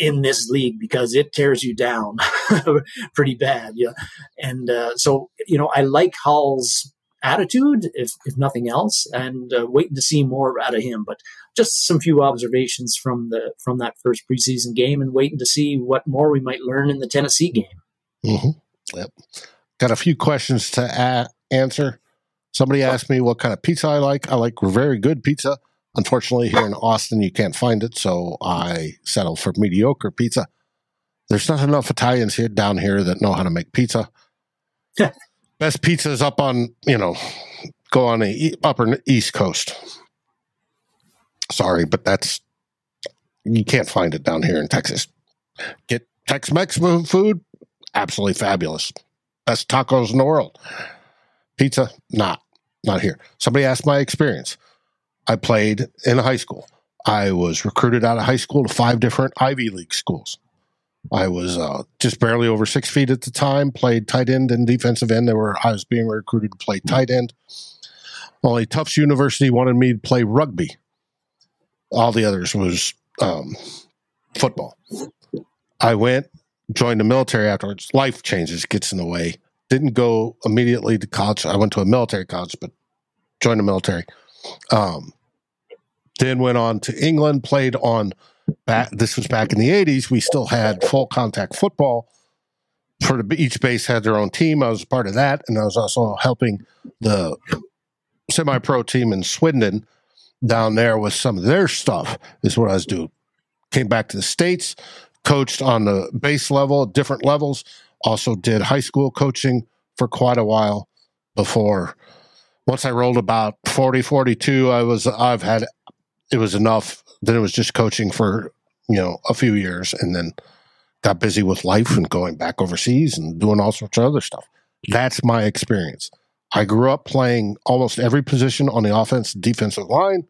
in this league because it tears you down pretty bad. Yeah. And uh, so, you know, I like Hall's attitude, if, if nothing else, and uh, waiting to see more out of him. But just some few observations from the from that first preseason game, and waiting to see what more we might learn in the Tennessee game. Mm-hmm. Yep. Got a few questions to a- answer. Somebody asked me what kind of pizza I like. I like very good pizza. Unfortunately, here in Austin, you can't find it, so I settle for mediocre pizza. There's not enough Italians here down here that know how to make pizza. Best pizza is up on you know, go on the upper East Coast. Sorry, but that's you can't find it down here in Texas. Get Tex-Mex food, absolutely fabulous. Best tacos in the world. Pizza, not not here. Somebody asked my experience. I played in high school. I was recruited out of high school to five different Ivy League schools. I was uh, just barely over six feet at the time. Played tight end and defensive end. They were I was being recruited to play tight end. Only Tufts University wanted me to play rugby. All the others was um, football. I went, joined the military afterwards. Life changes, gets in the way. Didn't go immediately to college. I went to a military college, but joined the military. Um, then went on to England, played on back. This was back in the '80s. We still had full contact football. For the, each base had their own team. I was part of that, and I was also helping the semi-pro team in Swindon down there with some of their stuff. Is what I was doing. Came back to the states, coached on the base level, different levels. Also did high school coaching for quite a while before once I rolled about 40, 42, I was, I've had, it was enough. Then it was just coaching for, you know, a few years and then got busy with life and going back overseas and doing all sorts of other stuff. That's my experience. I grew up playing almost every position on the offense, defensive line.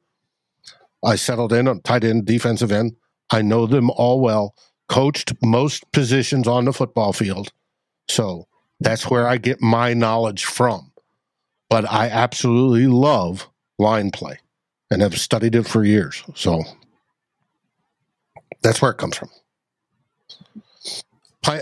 I settled in on tight end, defensive end. I know them all well, coached most positions on the football field. So that's where I get my knowledge from but I absolutely love line play and have studied it for years. So that's where it comes from.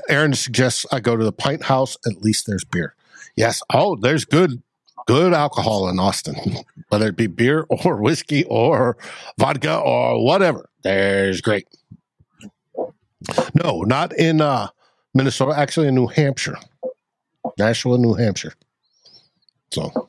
Aaron suggests I go to the pint house. At least there's beer. Yes. Oh, there's good, good alcohol in Austin, whether it be beer or whiskey or vodka or whatever. There's great. No, not in uh, Minnesota. Actually, in New Hampshire, Nashua, New Hampshire. So,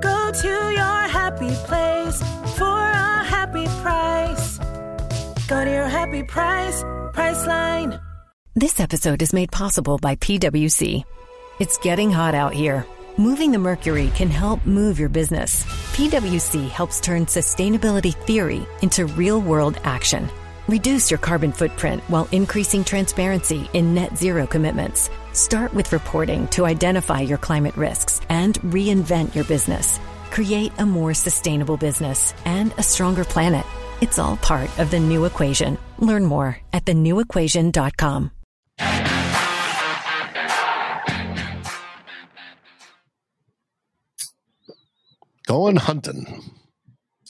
Go to your happy place for a happy price. Go to your happy price, Priceline. This episode is made possible by PWC. It's getting hot out here. Moving the mercury can help move your business. PWC helps turn sustainability theory into real world action. Reduce your carbon footprint while increasing transparency in net zero commitments. Start with reporting to identify your climate risks and reinvent your business. Create a more sustainable business and a stronger planet. It's all part of the new equation. Learn more at thenewequation.com. Going hunting.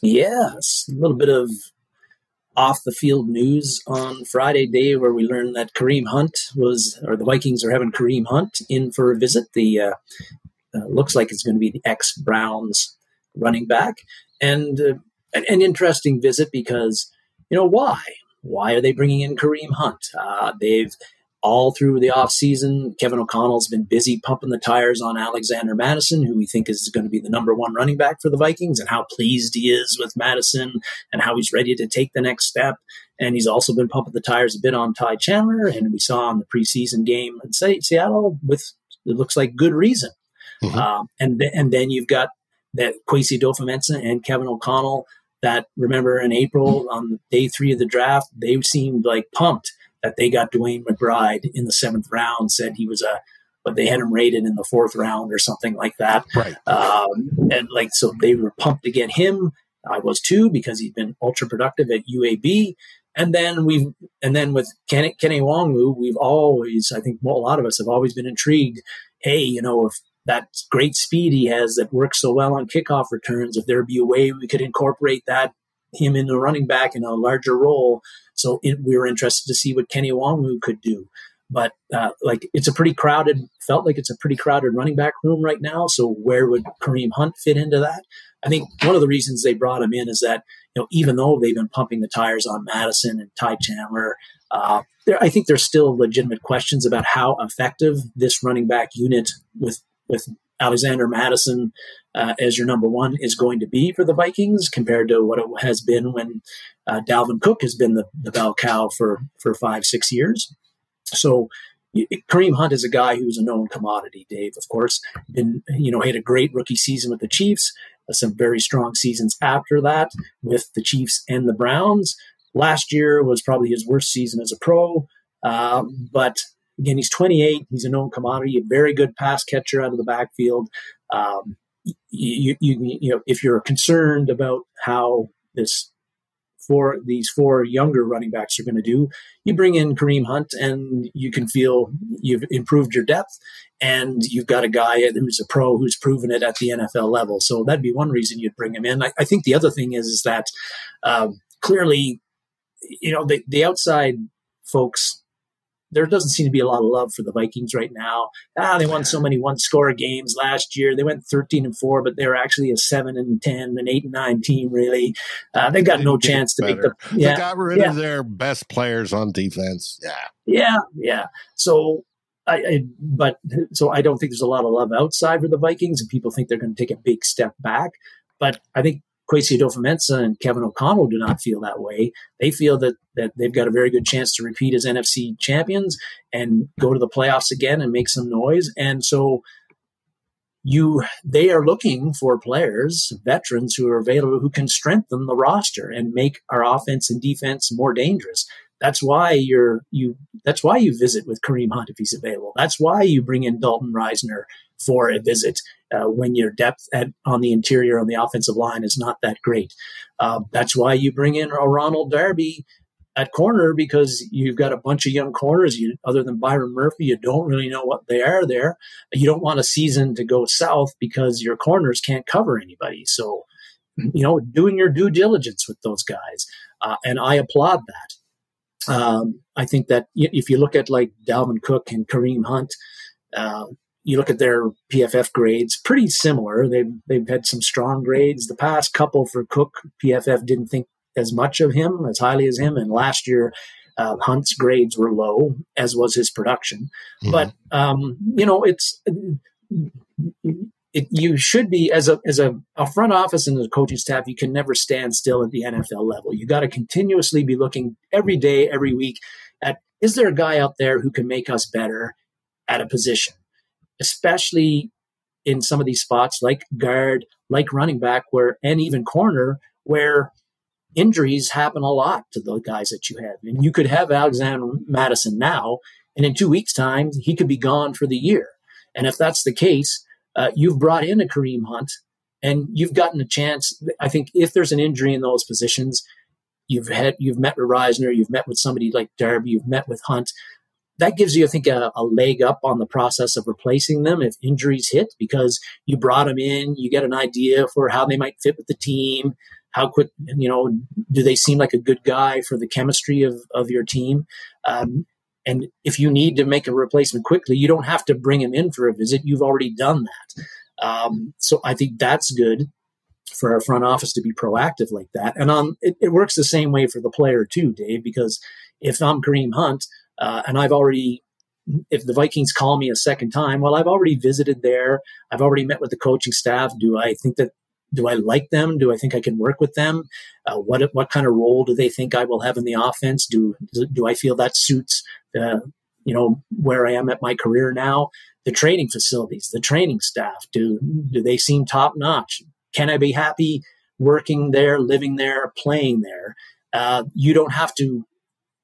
Yes, a little bit of off the field news on Friday day where we learned that Kareem Hunt was, or the Vikings are having Kareem Hunt in for a visit. The uh, uh, looks like it's going to be the ex Browns running back, and uh, an, an, interesting visit because you know why? Why are they bringing in Kareem Hunt? Uh, they've all through the offseason, Kevin O'Connell's been busy pumping the tires on Alexander Mattison, who we think is going to be the number one running back for the Vikings, and how pleased he is with Mattison and how he's ready to take the next step. And he's also been pumping the tires a bit on Ty Chandler, and we saw in the preseason game in Seattle with it looks like good reason. Mm-hmm. Um, and th- and then you've got that Kwesi Adofo-Mensah and Kevin O'Connell. That remember in April on day three of the draft, they seemed like pumped that they got DeWayne McBride in the seventh round. Said he was a but they had him rated in the fourth round or something like that. Right. Um, and like so, they were pumped to get him. I was too because he'd been ultra productive at UAB. And then we've and then with Kenny, Kene Nwangwu, we've always I think a lot of us have always been intrigued. Hey, you know, if that great speed he has that works so well on kickoff returns, if there be a way we could incorporate that him in the running back in a larger role. So it, we were interested to see what Kenny Nwangwu could do. But uh, like it's a pretty crowded, felt like it's a pretty crowded running back room right now. So where would Kareem Hunt fit into that? I think one of the reasons they brought him in is that you know even though they've been pumping the tires on Mattison and Ty Chandler, uh, there, I think there's still legitimate questions about how effective this running back unit with with Alexander Mattison uh, as your number one is going to be for the Vikings compared to what it has been when uh, Dalvin Cook has been the, the bell cow for, for five, six years. So Kareem Hunt is a guy who's a known commodity, Dave, of course. Been, you know, had a great rookie season with the Chiefs, uh, some very strong seasons after that with the Chiefs and the Browns. Last year was probably his worst season as a pro, uh, but Again, he's 28. He's a known commodity, a very good pass catcher out of the backfield. Um, you, you, you know, if you're concerned about how this four these four younger running backs are going to do, you bring in Kareem Hunt, and you can feel you've improved your depth, and you've got a guy who's a pro who's proven it at the NFL level. So that'd be one reason you'd bring him in. I, I think the other thing is is that um, clearly, you know, the, the outside folks there doesn't seem to be a lot of love for the Vikings right now. Ah, they won so many one score games last year. They went 13 and 4, but they're actually a 7 and 10 and 8 and 9 team, really. Uh, they got no chance to make the. Yeah, they got rid yeah. of their best players on defense. Yeah. Yeah. Yeah. So. I, I, but so I don't think there's a lot of love outside for the Vikings, and people think they're going to take a big step back. But I think Kwesi Adofo-Mensah and Kevin O'Connell do not feel that way. They feel that that they've got a very good chance to repeat as NFC champions and go to the playoffs again and make some noise. And so you they are looking for players, veterans who are available who can strengthen the roster and make our offense and defense more dangerous. That's why you're you. That's why you visit with Kareem Hunt if he's available. That's why you bring in Dalton Risner for a visit uh, when your depth at, on the interior on the offensive line is not that great. Uh, that's why you bring in a Ronald Darby at corner because you've got a bunch of young corners. You, other than Byron Murphy, you don't really know what they are there. You don't want a season to go south because your corners can't cover anybody. So, you know, doing your due diligence with those guys, uh, and I applaud that. Um, I think that if you look at like Dalvin Cook and Kareem Hunt, uh, you look at their PFF grades, pretty similar. They've they've had some strong grades. The past couple for Cook, PFF didn't think as much of him, as highly as him, and last year. Uh, Hunt's grades were low, as was his production. Mm-hmm. But um, you know, it's it, you should be as a as a, a front office and a coaching staff. You can never stand still at the NFL level. You got to continuously be looking every day, every week at is there a guy out there who can make us better at a position, especially in some of these spots like guard, like running back, where and even corner, where injuries happen a lot to the guys that you have. And you could have Alexander Mattison now, and in two weeks' time, he could be gone for the year. And if that's the case, uh, you've brought in a Kareem Hunt, and you've gotten a chance. I think if there's an injury in those positions, you've had you've met with Risner, you've met with somebody like Darby, you've met with Hunt. That gives you, I think, a, a leg up on the process of replacing them if injuries hit because you brought them in. You get an idea for how they might fit with the team how quick you know do they seem like a good guy for the chemistry of, of your team? Um, and if you need to make a replacement quickly you don't have to bring him in for a visit. You've already done that. Um, so i think that's good for our front office to be proactive like that. And um, it, it, works the same way for the player too dave because if i'm kareem hunt uh, and i've already if the Vikings call me a second time, well, I've already visited there. I've already met with the coaching staff. Do I think that do I like them? Do I think I can work with them? Uh, what what kind of role do they think I will have in the offense? Do do I feel that suits uh, you know where I am at my career now? The training facilities, the training staff, do do they seem top notch? Can I be happy working there, living there, playing there? Uh, you don't have to,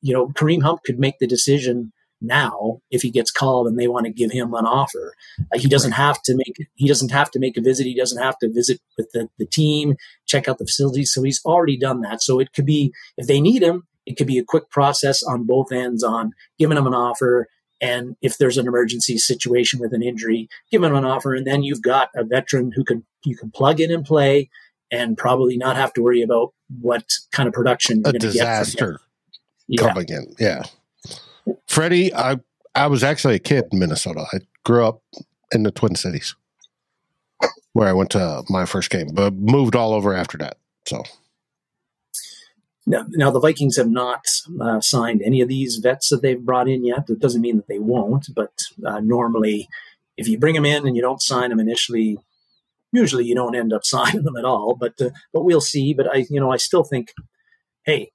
you know, Kareem Hunt could make the decision now if he gets called and they want to give him an offer. Uh, he doesn't have to make he doesn't have to make a visit. He doesn't have to visit with the, the team, check out the facilities. So he's already done that. So it could be if they need him, it could be a quick process on both ends on giving him an offer. And if there's an emergency situation with an injury, give him an offer. And then you've got a veteran who can you can plug in and play and probably not have to worry about what kind of production a disaster coming in. Yeah. Freddie, I I was actually a kid in Minnesota. I grew up in the Twin Cities, where I went to my first game, but moved all over after that. So. Now, now the Vikings have not uh, signed any of these vets that they've brought in yet. That doesn't mean that they won't, but uh, normally, if you bring them in and you don't sign them initially, usually you don't end up signing them at all. But uh, but we'll see. But I you know I still think, hey,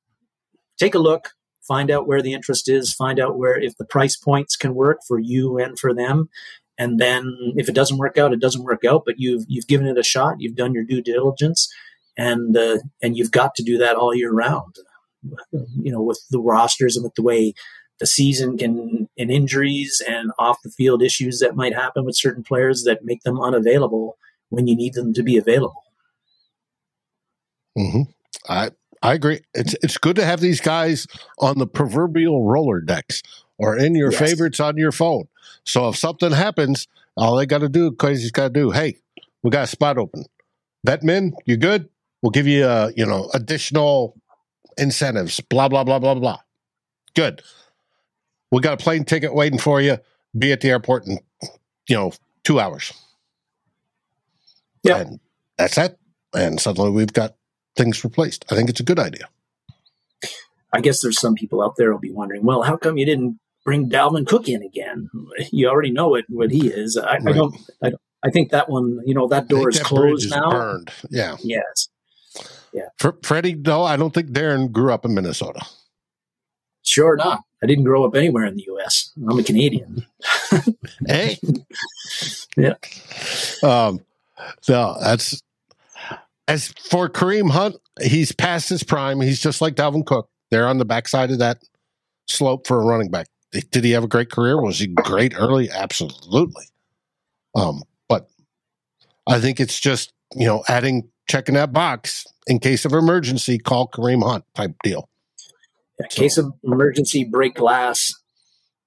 take a look, find out where the interest is, find out where if the price points can work for you and for them. And then if it doesn't work out, it doesn't work out. But you've you've given it a shot. You've done your due diligence, and uh, and you've got to do that all year round. You know, with the rosters and with the way the season can and injuries and off the field issues that might happen with certain players that make them unavailable when you need them to be available. Mm-hmm. I I agree. It's it's good to have these guys on the proverbial Rolodex or in your yes. favorites on your phone. So if something happens, all they got to do, Kwesi's got to do, hey, we got a spot open. Vetmin, you good? We'll give you, uh, you know, additional incentives. Blah blah blah blah blah. Good. We got a plane ticket waiting for you. Be at the airport in, you know, two hours. Yeah, and that's it. And suddenly we've got things replaced. I think it's a good idea. I guess there's some people out there who'll be wondering, well, how come you didn't bring Dalvin Cook in again? You already know it what he is. I, right. I don't. I don't. I think that one, you know, that door is that closed is now. Burned. Yeah. Yes. Yeah. For Freddie, no, I don't think Darren grew up in Minnesota. Sure not. I didn't grow up anywhere in the U.S. I'm a Canadian. hey. yeah. Um. No, that's as for Kareem Hunt, he's past his prime. He's just like Dalvin Cook. They're on the backside of that slope for a running back. Did he have a great career? Was he great early? Absolutely. Um, but I think it's just, you know, adding checking that box in case of emergency, call Kareem Hunt type deal. Yeah, so. case of emergency, break glass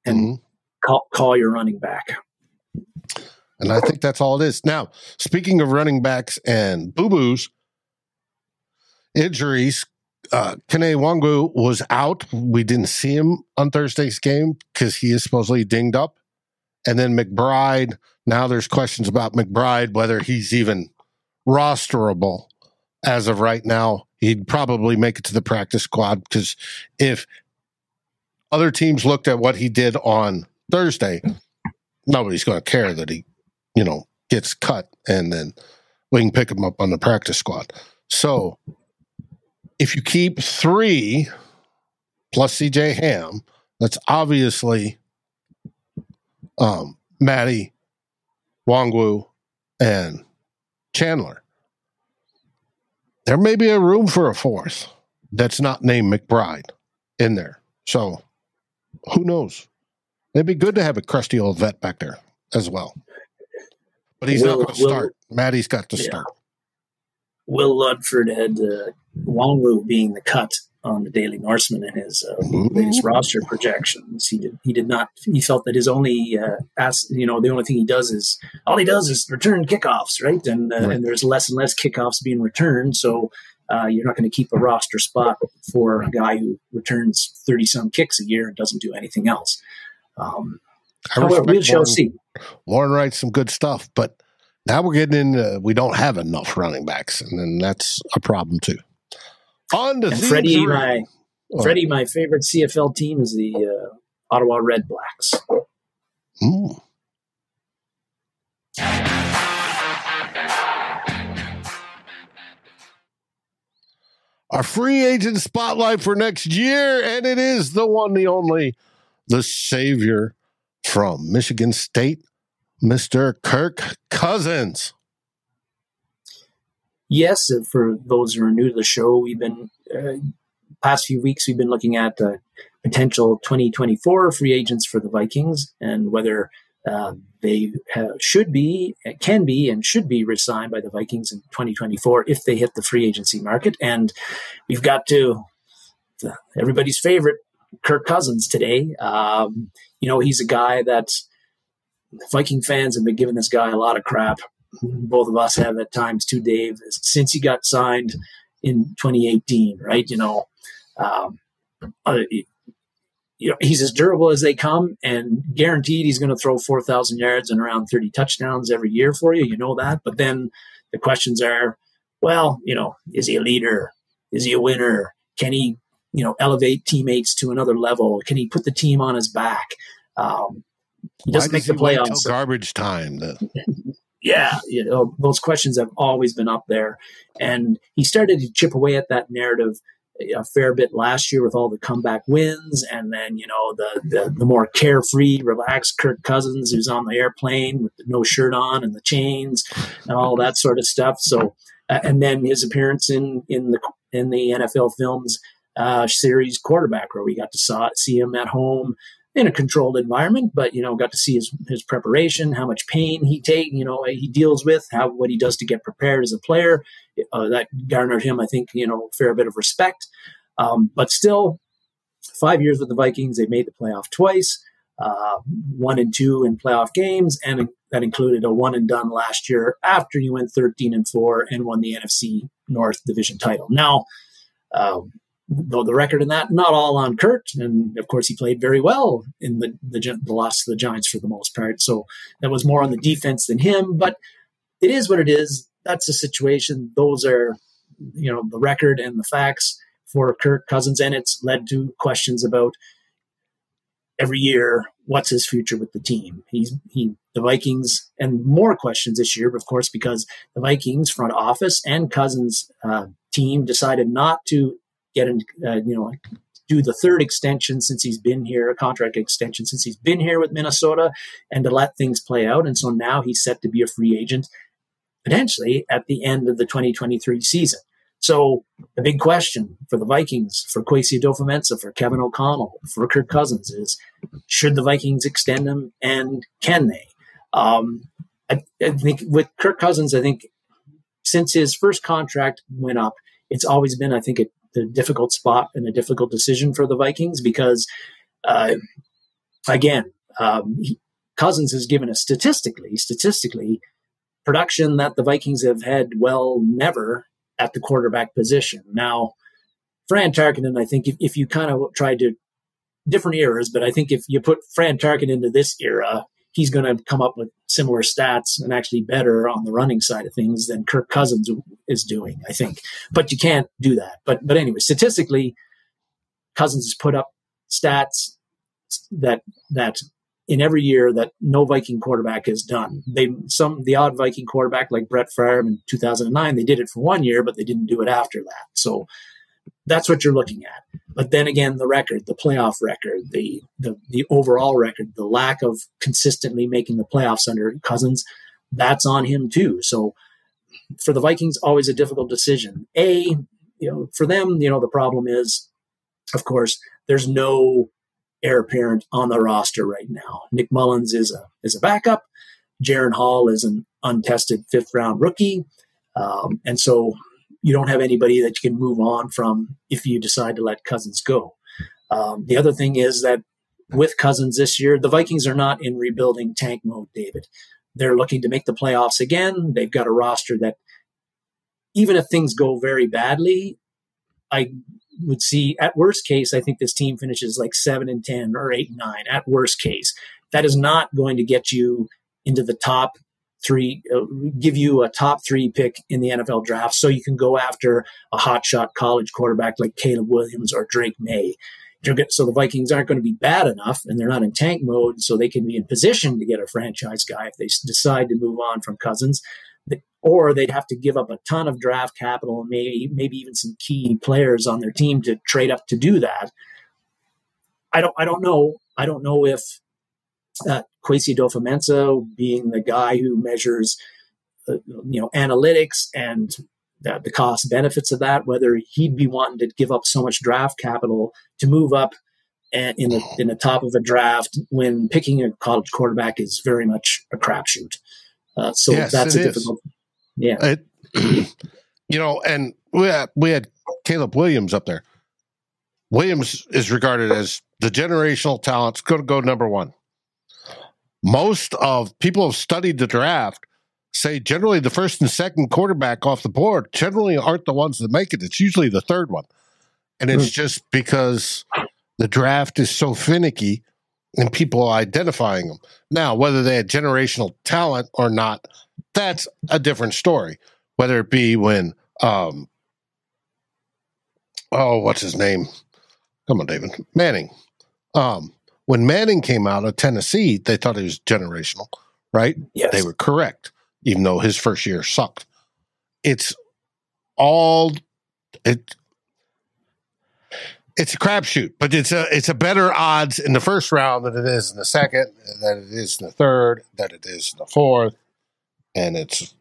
and mm-hmm. call, call your running back. And I think that's all it is. Now, speaking of running backs and boo boos, injuries, uh, Kene Nwangwu was out. We didn't see him on Thursday's game because he is supposedly dinged up. And then McBride, now there's questions about McBride, whether he's even rosterable as of right now. He'd probably make it to the practice squad because if other teams looked at what he did on Thursday, nobody's going to care that he you know, gets cut, and then we can pick him up on the practice squad. So if you keep three plus CJ Ham, that's obviously um, Maddie, Nwangwu, and Chandler. There may be a room for a fourth that's not named McBride in there. So who knows? It'd be good to have a crusty old vet back there as well. But he's will, not going to start. Maddie's got to yeah. start. Will Ludford had uh, Nwangwu being the cut on the Daily Norseman in his uh, latest roster projections. He did. He did not. He felt that his only, uh, ask, you know, the only thing he does is all he does is return kickoffs, right? And uh, right. and there's less and less kickoffs being returned. So uh, you're not going to keep a roster spot for a guy who returns 30 some kicks a year and doesn't do anything else. Um, however, we shall Warren, see. Warren writes some good stuff, but now we're getting into we don't have enough running backs, and then that's a problem too. On to Freddie, my oh. Freddie, my favorite CFL team is the uh, Ottawa Redblacks. Mm. Our free agent spotlight for next year, and it is the one, the only, the savior from Michigan State, Mr. Kirk Cousins. Yes, for those who are new to the show, we've been uh, past few weeks we've been looking at uh, potential 2024 free agents for the Vikings and whether uh, they should be, can be, and should be re-signed by the Vikings in 2024 if they hit the free agency market. And we've got to everybody's favorite Kirk Cousins today. Um, you know, he's a guy that Viking fans have been giving this guy a lot of crap. Both of us have at times too, Dave, since he got signed in 2018, right? You know, um, uh, you know, he's as durable as they come and guaranteed he's going to throw 4,000 yards and around 30 touchdowns every year for you. You know that. But then the questions are, well, you know, is he a leader? Is he a winner? Can he, you know, elevate teammates to another level? Can he put the team on his back? Um, he doesn't make the playoffs. Garbage time. yeah, you know, those questions have always been up there. And he started to chip away at that narrative a fair bit last year with all the comeback wins, and then you know the the, the more carefree, relaxed Kirk Cousins who's on the airplane with no shirt on and the chains and all that sort of stuff. So, uh, and then his appearance in in the in the NFL films uh, series quarterback, where we got to saw, see him at home in a controlled environment, but you know, got to see his his preparation, how much pain he take, you know, he deals with, how what he does to get prepared as a player. Uh, that garnered him, I think, you know, a fair bit of respect. Um, but still, five years with the Vikings, they made the playoff twice, uh, one and two in playoff games, and that included a one and done last year after you went thirteen and four and won the NFC North Division title. Now. Um, though the record in that not all on Kirk, and of course he played very well in the, the the loss to the Giants for the most part. So that was more on the defense than him, but it is what it is. That's the situation. Those are you know the record and the facts for Kirk Cousins, and it's led to questions about every year what's his future with the team. He's he the Vikings and more questions this year, of course, because the Vikings front office and Cousins uh, team decided not to get him, uh, you know, do the third extension since he's been here, a contract extension since he's been here with Minnesota, and to let things play out. And so now he's set to be a free agent potentially at the end of the 2023 season. So the big question for the Vikings, for Kwesi Adofo-Mensah, for Kevin O'Connell, for Kirk Cousins is, should the Vikings extend him and can they? Um, I, I think with Kirk Cousins, I think since his first contract went up, it's always been, I think, a the difficult spot and a difficult decision for the Vikings because, uh, again, um, Cousins has given us statistically, statistically, production that the Vikings have had well never at the quarterback position. Now, Fran Tarkenton, I think if, if you kind of tried to different eras, but I think if you put Fran Tarkenton into this era, he's going to come up with similar stats and actually better on the running side of things than Kirk Cousins is doing, I think. But you can't do that. But but anyway, statistically, Cousins has put up stats that that in every year that no Viking quarterback has done. They some the odd Viking quarterback like Brett Favre in 2009, they did it for one year, but they didn't do it after that. So that's what you're looking at. But then again, the record, the playoff record, the the the overall record, the lack of consistently making the playoffs under Cousins, that's on him too. So for the Vikings, always a difficult decision. A, you know, for them, you know, the problem is, of course, there's no heir apparent on the roster right now. Nick Mullens is a is a backup. Jaren Hall is an untested fifth round rookie, um, and so you don't have anybody that you can move on from if you decide to let Cousins go. Um, the other thing is that with Cousins this year, the Vikings are not in rebuilding tank mode, David. They're looking to make the playoffs again. They've got a roster that, even if things go very badly, I would see at worst case, I think this team finishes like seven and 10 or eight and nine at worst case. That is not going to get you into the top three, uh, give you a top three pick in the NFL draft so you can go after a hotshot college quarterback like Caleb Williams or Drake Maye. So the Vikings aren't going to be bad enough and they're not in tank mode, so they can be in position to get a franchise guy if they decide to move on from Cousins. Or they'd have to give up a ton of draft capital and maybe, maybe even some key players on their team to trade up to do that. I don't, I don't know. I don't know if uh, Kwesi Adofo-Mensah being the guy who measures, uh, you know, analytics and the, the cost benefits of that, whether he'd be wanting to give up so much draft capital to move up in the in the top of a draft when picking a college quarterback is very much a crapshoot. Uh, so yes, that's a difficult. Is. Yeah, it, you know, and we had, we had Caleb Williams up there. Williams is regarded as the generational talent. Going to go number one most of people have studied the draft say generally the first and second quarterback off the board generally aren't the ones that make it. It's usually the third one. And it's mm. just because the draft is so finicky and people are identifying them. Now, whether they had generational talent or not, that's a different story. Whether it be when, um, oh, what's his name? Come on, David Manning. Um, when Manning came out of Tennessee, they thought he was generational, right? Yes. They were correct, even though his first year sucked. It's all it it's a crapshoot, but it's a it's a better odds in the first round than it is in the second, than it is in the third, than it is in the fourth, and it's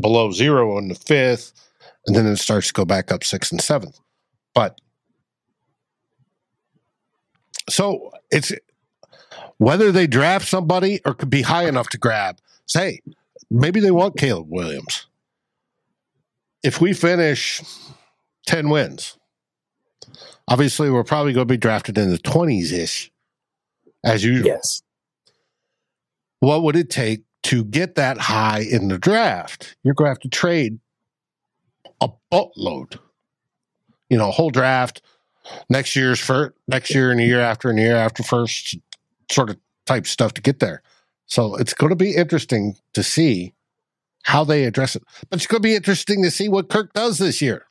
below zero in the fifth, and then it starts to go back up sixth and seventh. But so it's whether they draft somebody or could be high enough to grab. Say, maybe they want Caleb Williams. If we finish 10 wins, obviously we're probably going to be drafted in the 20s ish, as usual. Yes. What would it take to get that high in the draft? You're going to have to trade a boatload. You know, whole draft, next year's for next year and the year after and the year after first sort of type stuff to get there. So it's going to be interesting to see how they address it. But it's going to be interesting to see what Kirk does this year.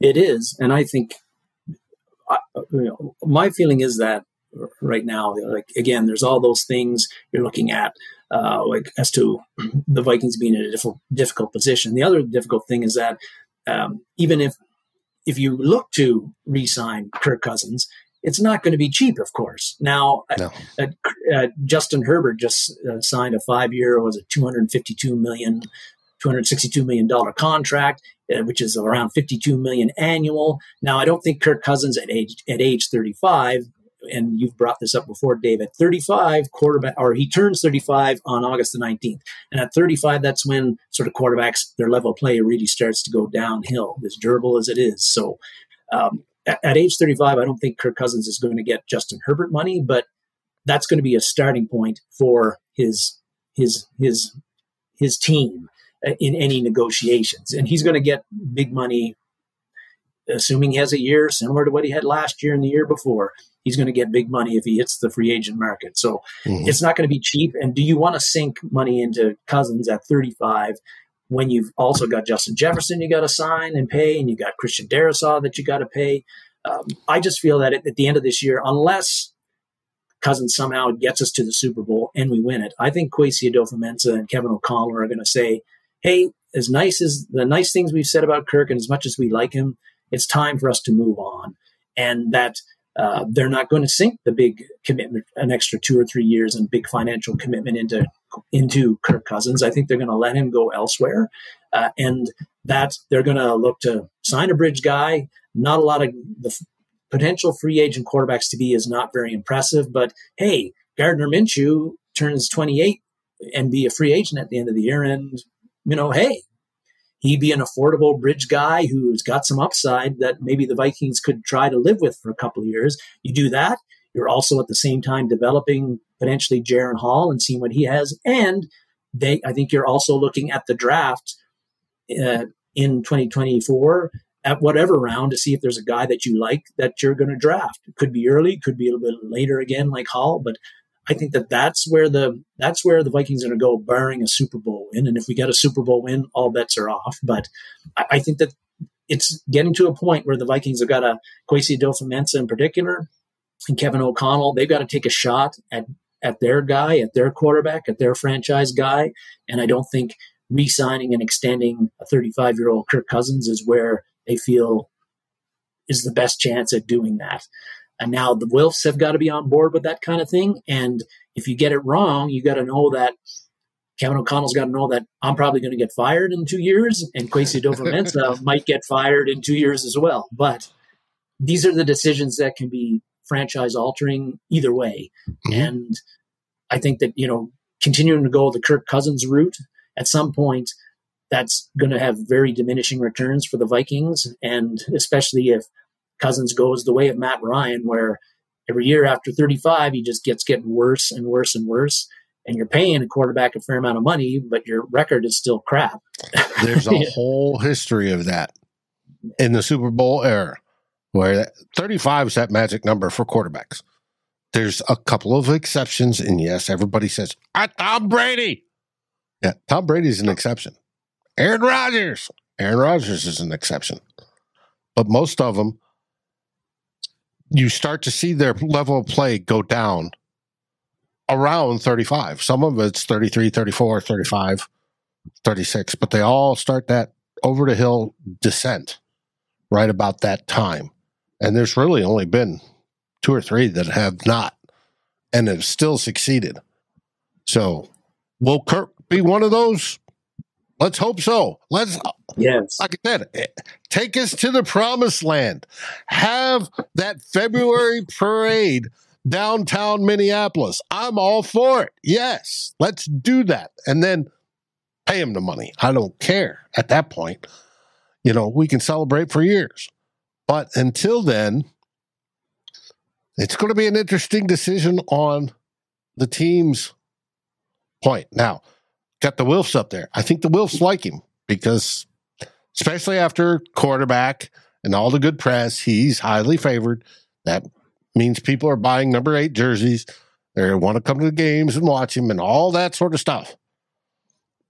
It is, and I think you know, my feeling is that right now, like again, there's all those things you're looking at, uh, like as to the Vikings being in a difficult, difficult position. The other difficult thing is that um, even if if you look to re-sign Kirk Cousins, it's not going to be cheap, of course. Now, no. uh, uh, Justin Herbert just uh, signed a five-year, was a 252 million, 262 million dollar contract, uh, which is around 52 million annual. Now, I don't think Kirk Cousins at age at age 35 and you've brought this up before, Dave, at 35, quarterback, or he turns 35 on August the 19th. And at 35, that's when sort of quarterbacks, their level of play really starts to go downhill, as durable as it is. So um, at, at age 35, I don't think Kirk Cousins is going to get Justin Herbert money, but that's going to be a starting point for his, his, his, his team uh, in any negotiations. And he's going to get big money assuming he has a year similar to what he had last year and the year before, he's going to get big money if he hits the free agent market. So mm-hmm. it's not going to be cheap. And do you want to sink money into Cousins at 35 when you've also got Justin Jefferson you got to sign and pay, and you got Christian Darrisaw that you got to pay? Um, I just feel that at, at the end of this year, unless Cousins somehow gets us to the Super Bowl and we win it. I think Kwesi Adofo-Mensah and Kevin O'Connell are going to say, "Hey, as nice as the nice things we've said about Kirk, and as much as we like him, it's time for us to move on." And that uh, they're not going to sink the big commitment, an extra two or three years, and big financial commitment into into Kirk Cousins. I think they're going to let him go elsewhere, uh, and that they're going to look to sign a bridge guy. Not a lot of the f- potential free agent quarterbacks to be is not very impressive, but hey, Gardner Minshew turns 28 and be a free agent at the end of the year, and you know, hey, he'd be an affordable bridge guy who's got some upside that maybe the Vikings could try to live with for a couple of years. You do that, you're also at the same time developing potentially Jaren Hall and seeing what he has. And they, I think you're also looking at the draft uh, in 2024 at whatever round to see if there's a guy that you like that you're going to draft. It could be early, could be a little bit later again, like Hall, but I think that that's where the that's where the Vikings are going to go, barring a Super Bowl win. And if we get a Super Bowl win, all bets are off. But I, I think that it's getting to a point where the Vikings have got a Kwesi Adofo-Mensah in particular and Kevin O'Connell. They've got to take a shot at at their guy, at their quarterback, at their franchise guy. And I don't think re-signing and extending a 35 year old Kirk Cousins is where they feel is the best chance at doing that. And now the Wilfs have got to be on board with that kind of thing. And if you get it wrong, you got to know that Kevin O'Connell's got to know that I'm probably going to get fired in two years, and Kwesi Adofo-Mensah might get fired in two years as well. But these are the decisions that can be franchise altering either way. Mm-hmm. And I think that, you know, continuing to go the Kirk Cousins route at some point, that's going to have very diminishing returns for the Vikings. And especially if Cousins goes the way of Matt Ryan, where every year after 35, he just gets getting worse and worse and worse. And you're paying a quarterback a fair amount of money, but your record is still crap. There's a yeah. whole history of that in the Super Bowl era, where 35 is that magic number for quarterbacks. There's a couple of exceptions, and yes, everybody says, ah, Tom Brady. Yeah, Tom Brady's an exception. Aaron Rodgers. Aaron Rodgers is an exception. But most of them you start to see their level of play go down around 35. Some of it's 33, 34, 35, 36, but they all start that over the hill descent right about that time. And there's really only been two or three that have not and have still succeeded. So will Kirk be one of those? Let's hope so. Let's yes, like I said, eh, take us to the promised land. Have that February parade downtown Minneapolis. I'm all for it. Yes, let's do that, and then pay him the money. I don't care at that point. You know, we can celebrate for years, but until then, it's going to be an interesting decision on the team's point. Now, got the Wilfs up there. I think the Wilfs like him because, especially after quarterback and all the good press, he's highly favored. That means people are buying number eight jerseys. They want to come to the games and watch him and all that sort of stuff.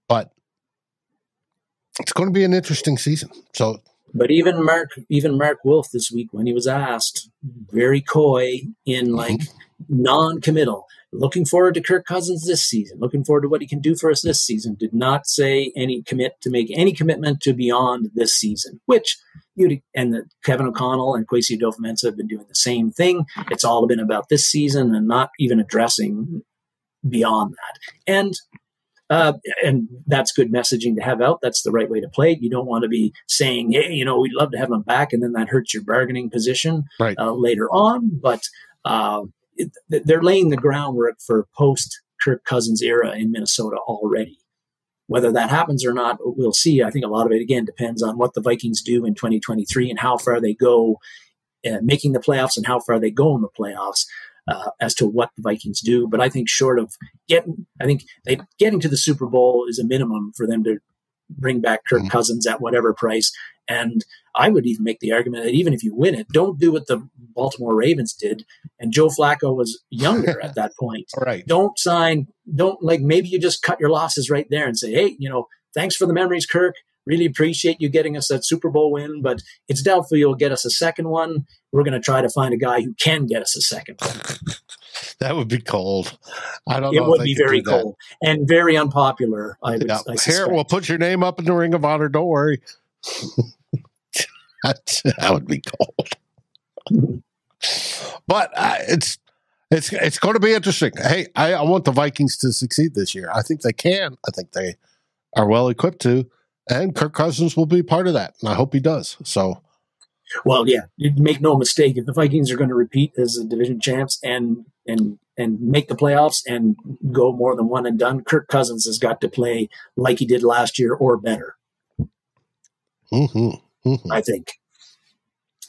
But it's going to be an interesting season. So, but even Mark, even Mark Wilf this week, when he was asked, very coy in like mm-hmm. non-committal looking forward to Kirk Cousins this season, looking forward to what he can do for us this season. Did not say any commit to make any commitment to beyond this season, which you and the, Kevin O'Connell and Kwesi Adofo-Mensah have been doing the same thing. It's all been about this season and not even addressing beyond that. And uh, and that's good messaging to have out. That's the right way to play it. You don't want to be saying, "Hey, you know, we'd love to have him back," and then that hurts your bargaining position right. uh, later on. But uh, it, they're laying the groundwork for post Kirk Cousins era in Minnesota already. Whether that happens or not, we'll see. I think a lot of it again depends on what the Vikings do in 2023 and how far they go uh, making the playoffs and how far they go in the playoffs. Uh, as to what the Vikings do, but I think short of getting, I think they, getting to the Super Bowl is a minimum for them to bring back Kirk mm-hmm. Cousins at whatever price. And I would even make the argument that even if you win it, don't do what the Baltimore Ravens did. And Joe Flacco was younger at that point. Right. Don't sign, don't like, maybe you just cut your losses right there and say, hey, you know, thanks for the memories, Kirk. Really appreciate you getting us that Super Bowl win, but it's doubtful you'll get us a second one. We're going to try to find a guy who can get us a second one. that would be cold. I don't it would be very cold and very unpopular. I. Yeah. I Here, we'll put your name up in the Ring of Honor. Don't worry. that, would be cold. but uh, it's it's it's going to be interesting. Hey, I, I want the Vikings to succeed this year. I think they can. I think they are well equipped to, and Kirk Cousins will be part of that, and I hope he does. So, Well, yeah, you make no mistake. If the Vikings are going to repeat as the division champs and and and make the playoffs and go more than one and done, Kirk Cousins has got to play like he did last year or better. mhm, mhm. I think.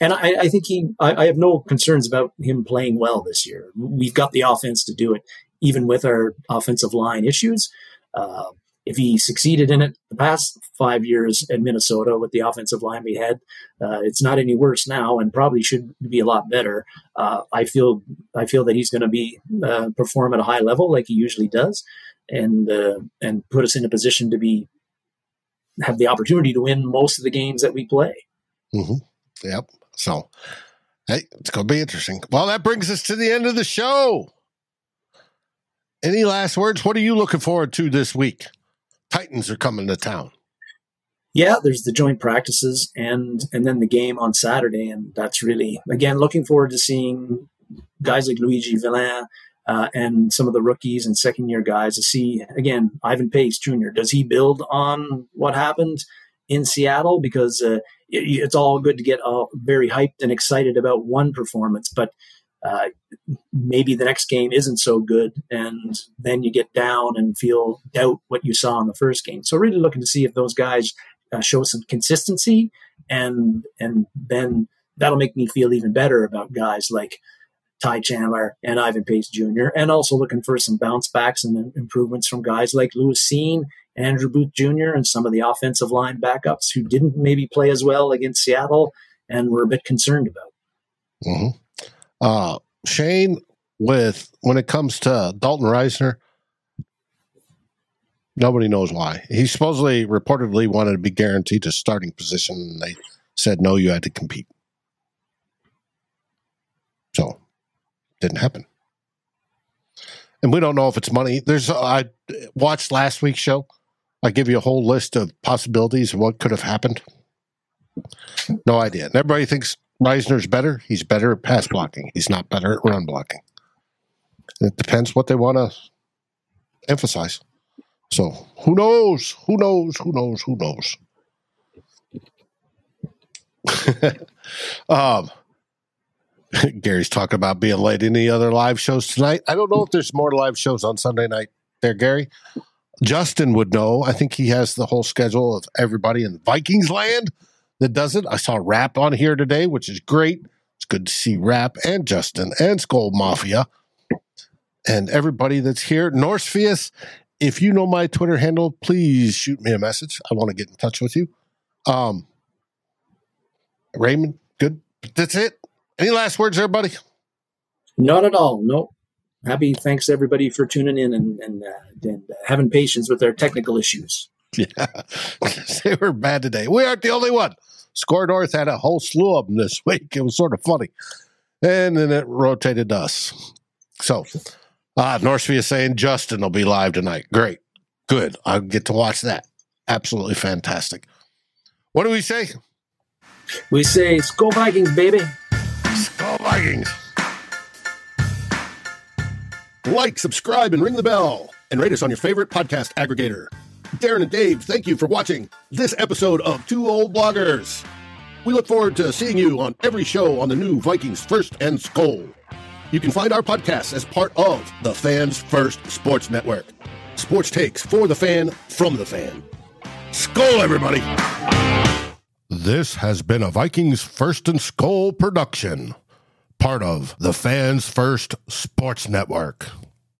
And I, I think he, I, I have no concerns about him playing well this year. We've got the offense to do it, even with our offensive line issues. Uh, if he succeeded in it the past five years at Minnesota with the offensive line we had, uh, it's not any worse now, and probably should be a lot better. Uh, I feel, I feel that he's going to be uh, perform at a high level like he usually does, and uh, and put us in a position to be have the opportunity to win most of the games that we play. Mm-hmm. Yep. So, hey, it's going to be interesting. Well, that brings us to the end of the show. Any last words? What are you looking forward to this week? Titans are coming to town. Yeah, there's the joint practices and and then the game on Saturday, and that's really again looking forward to seeing guys like Luiji Vilain uh, and some of the rookies and second year guys to see again Ivan Pace Jr. Does he build on what happened in Seattle? Because uh, it, it's all good to get uh, very hyped and excited about one performance, but uh, maybe the next game isn't so good, and then you get down and feel doubt what you saw in the first game. So really looking to see if those guys uh, show some consistency, and and then that'll make me feel even better about guys like Ty Chandler and Ivan Pace Jr. And also looking for some bounce backs and improvements from guys like Lewis Cine, Andrew Booth Jr., and some of the offensive line backups who didn't maybe play as well against Seattle and were a bit concerned about. hmm Uh, Shane, with when it comes to Dalton Risner, nobody knows why. He supposedly reportedly wanted to be guaranteed a starting position, and they said no, you had to compete. So, didn't happen. And we don't know if it's money. There's I watched last week's show. I give you a whole list of possibilities of what could have happened. No idea. And everybody thinks Risner's better. He's better at pass blocking. He's not better at run blocking. It depends what they want to emphasize. So who knows? Who knows? Who knows? Who knows? um, Gary's talking about being late. Any other live shows tonight? I don't know if there's more live shows on Sunday night there, Gary. Justin would know. I think he has the whole schedule of everybody in Vikings land that does it. I saw Rap on here today, which is great. It's good to see Rap and Justin and Skol Mafia and everybody that's here. Norsefius, if you know my Twitter handle, please shoot me a message. I want to get in touch with you. Um, Raymond, good. That's it. Any last words, everybody? Not at all. No. Happy thanks to everybody for tuning in and and, uh, and uh, having patience with our technical issues. Yeah, they were bad today. We aren't the only one. Score North had a whole slew of them this week. It was sort of funny. And then it rotated us. So, uh, Northview is saying Justin will be live tonight. Great. Good. I'll get to watch that. Absolutely fantastic. What do we say? We say, Skol Vikings, baby. Vikings. Like, subscribe, and ring the bell, and rate us on your favorite podcast aggregator. Darren and Dave, thank you for watching this episode of Two Old Bloggers. We look forward to seeing you on every show on the new Vikings First and Skol. You can find our podcasts as part of the Fans First Sports Network. Sports takes for the fan, from the fan. Skol, everybody! This has been a Vikings First and Skol production, part of the Fans First Sports Network.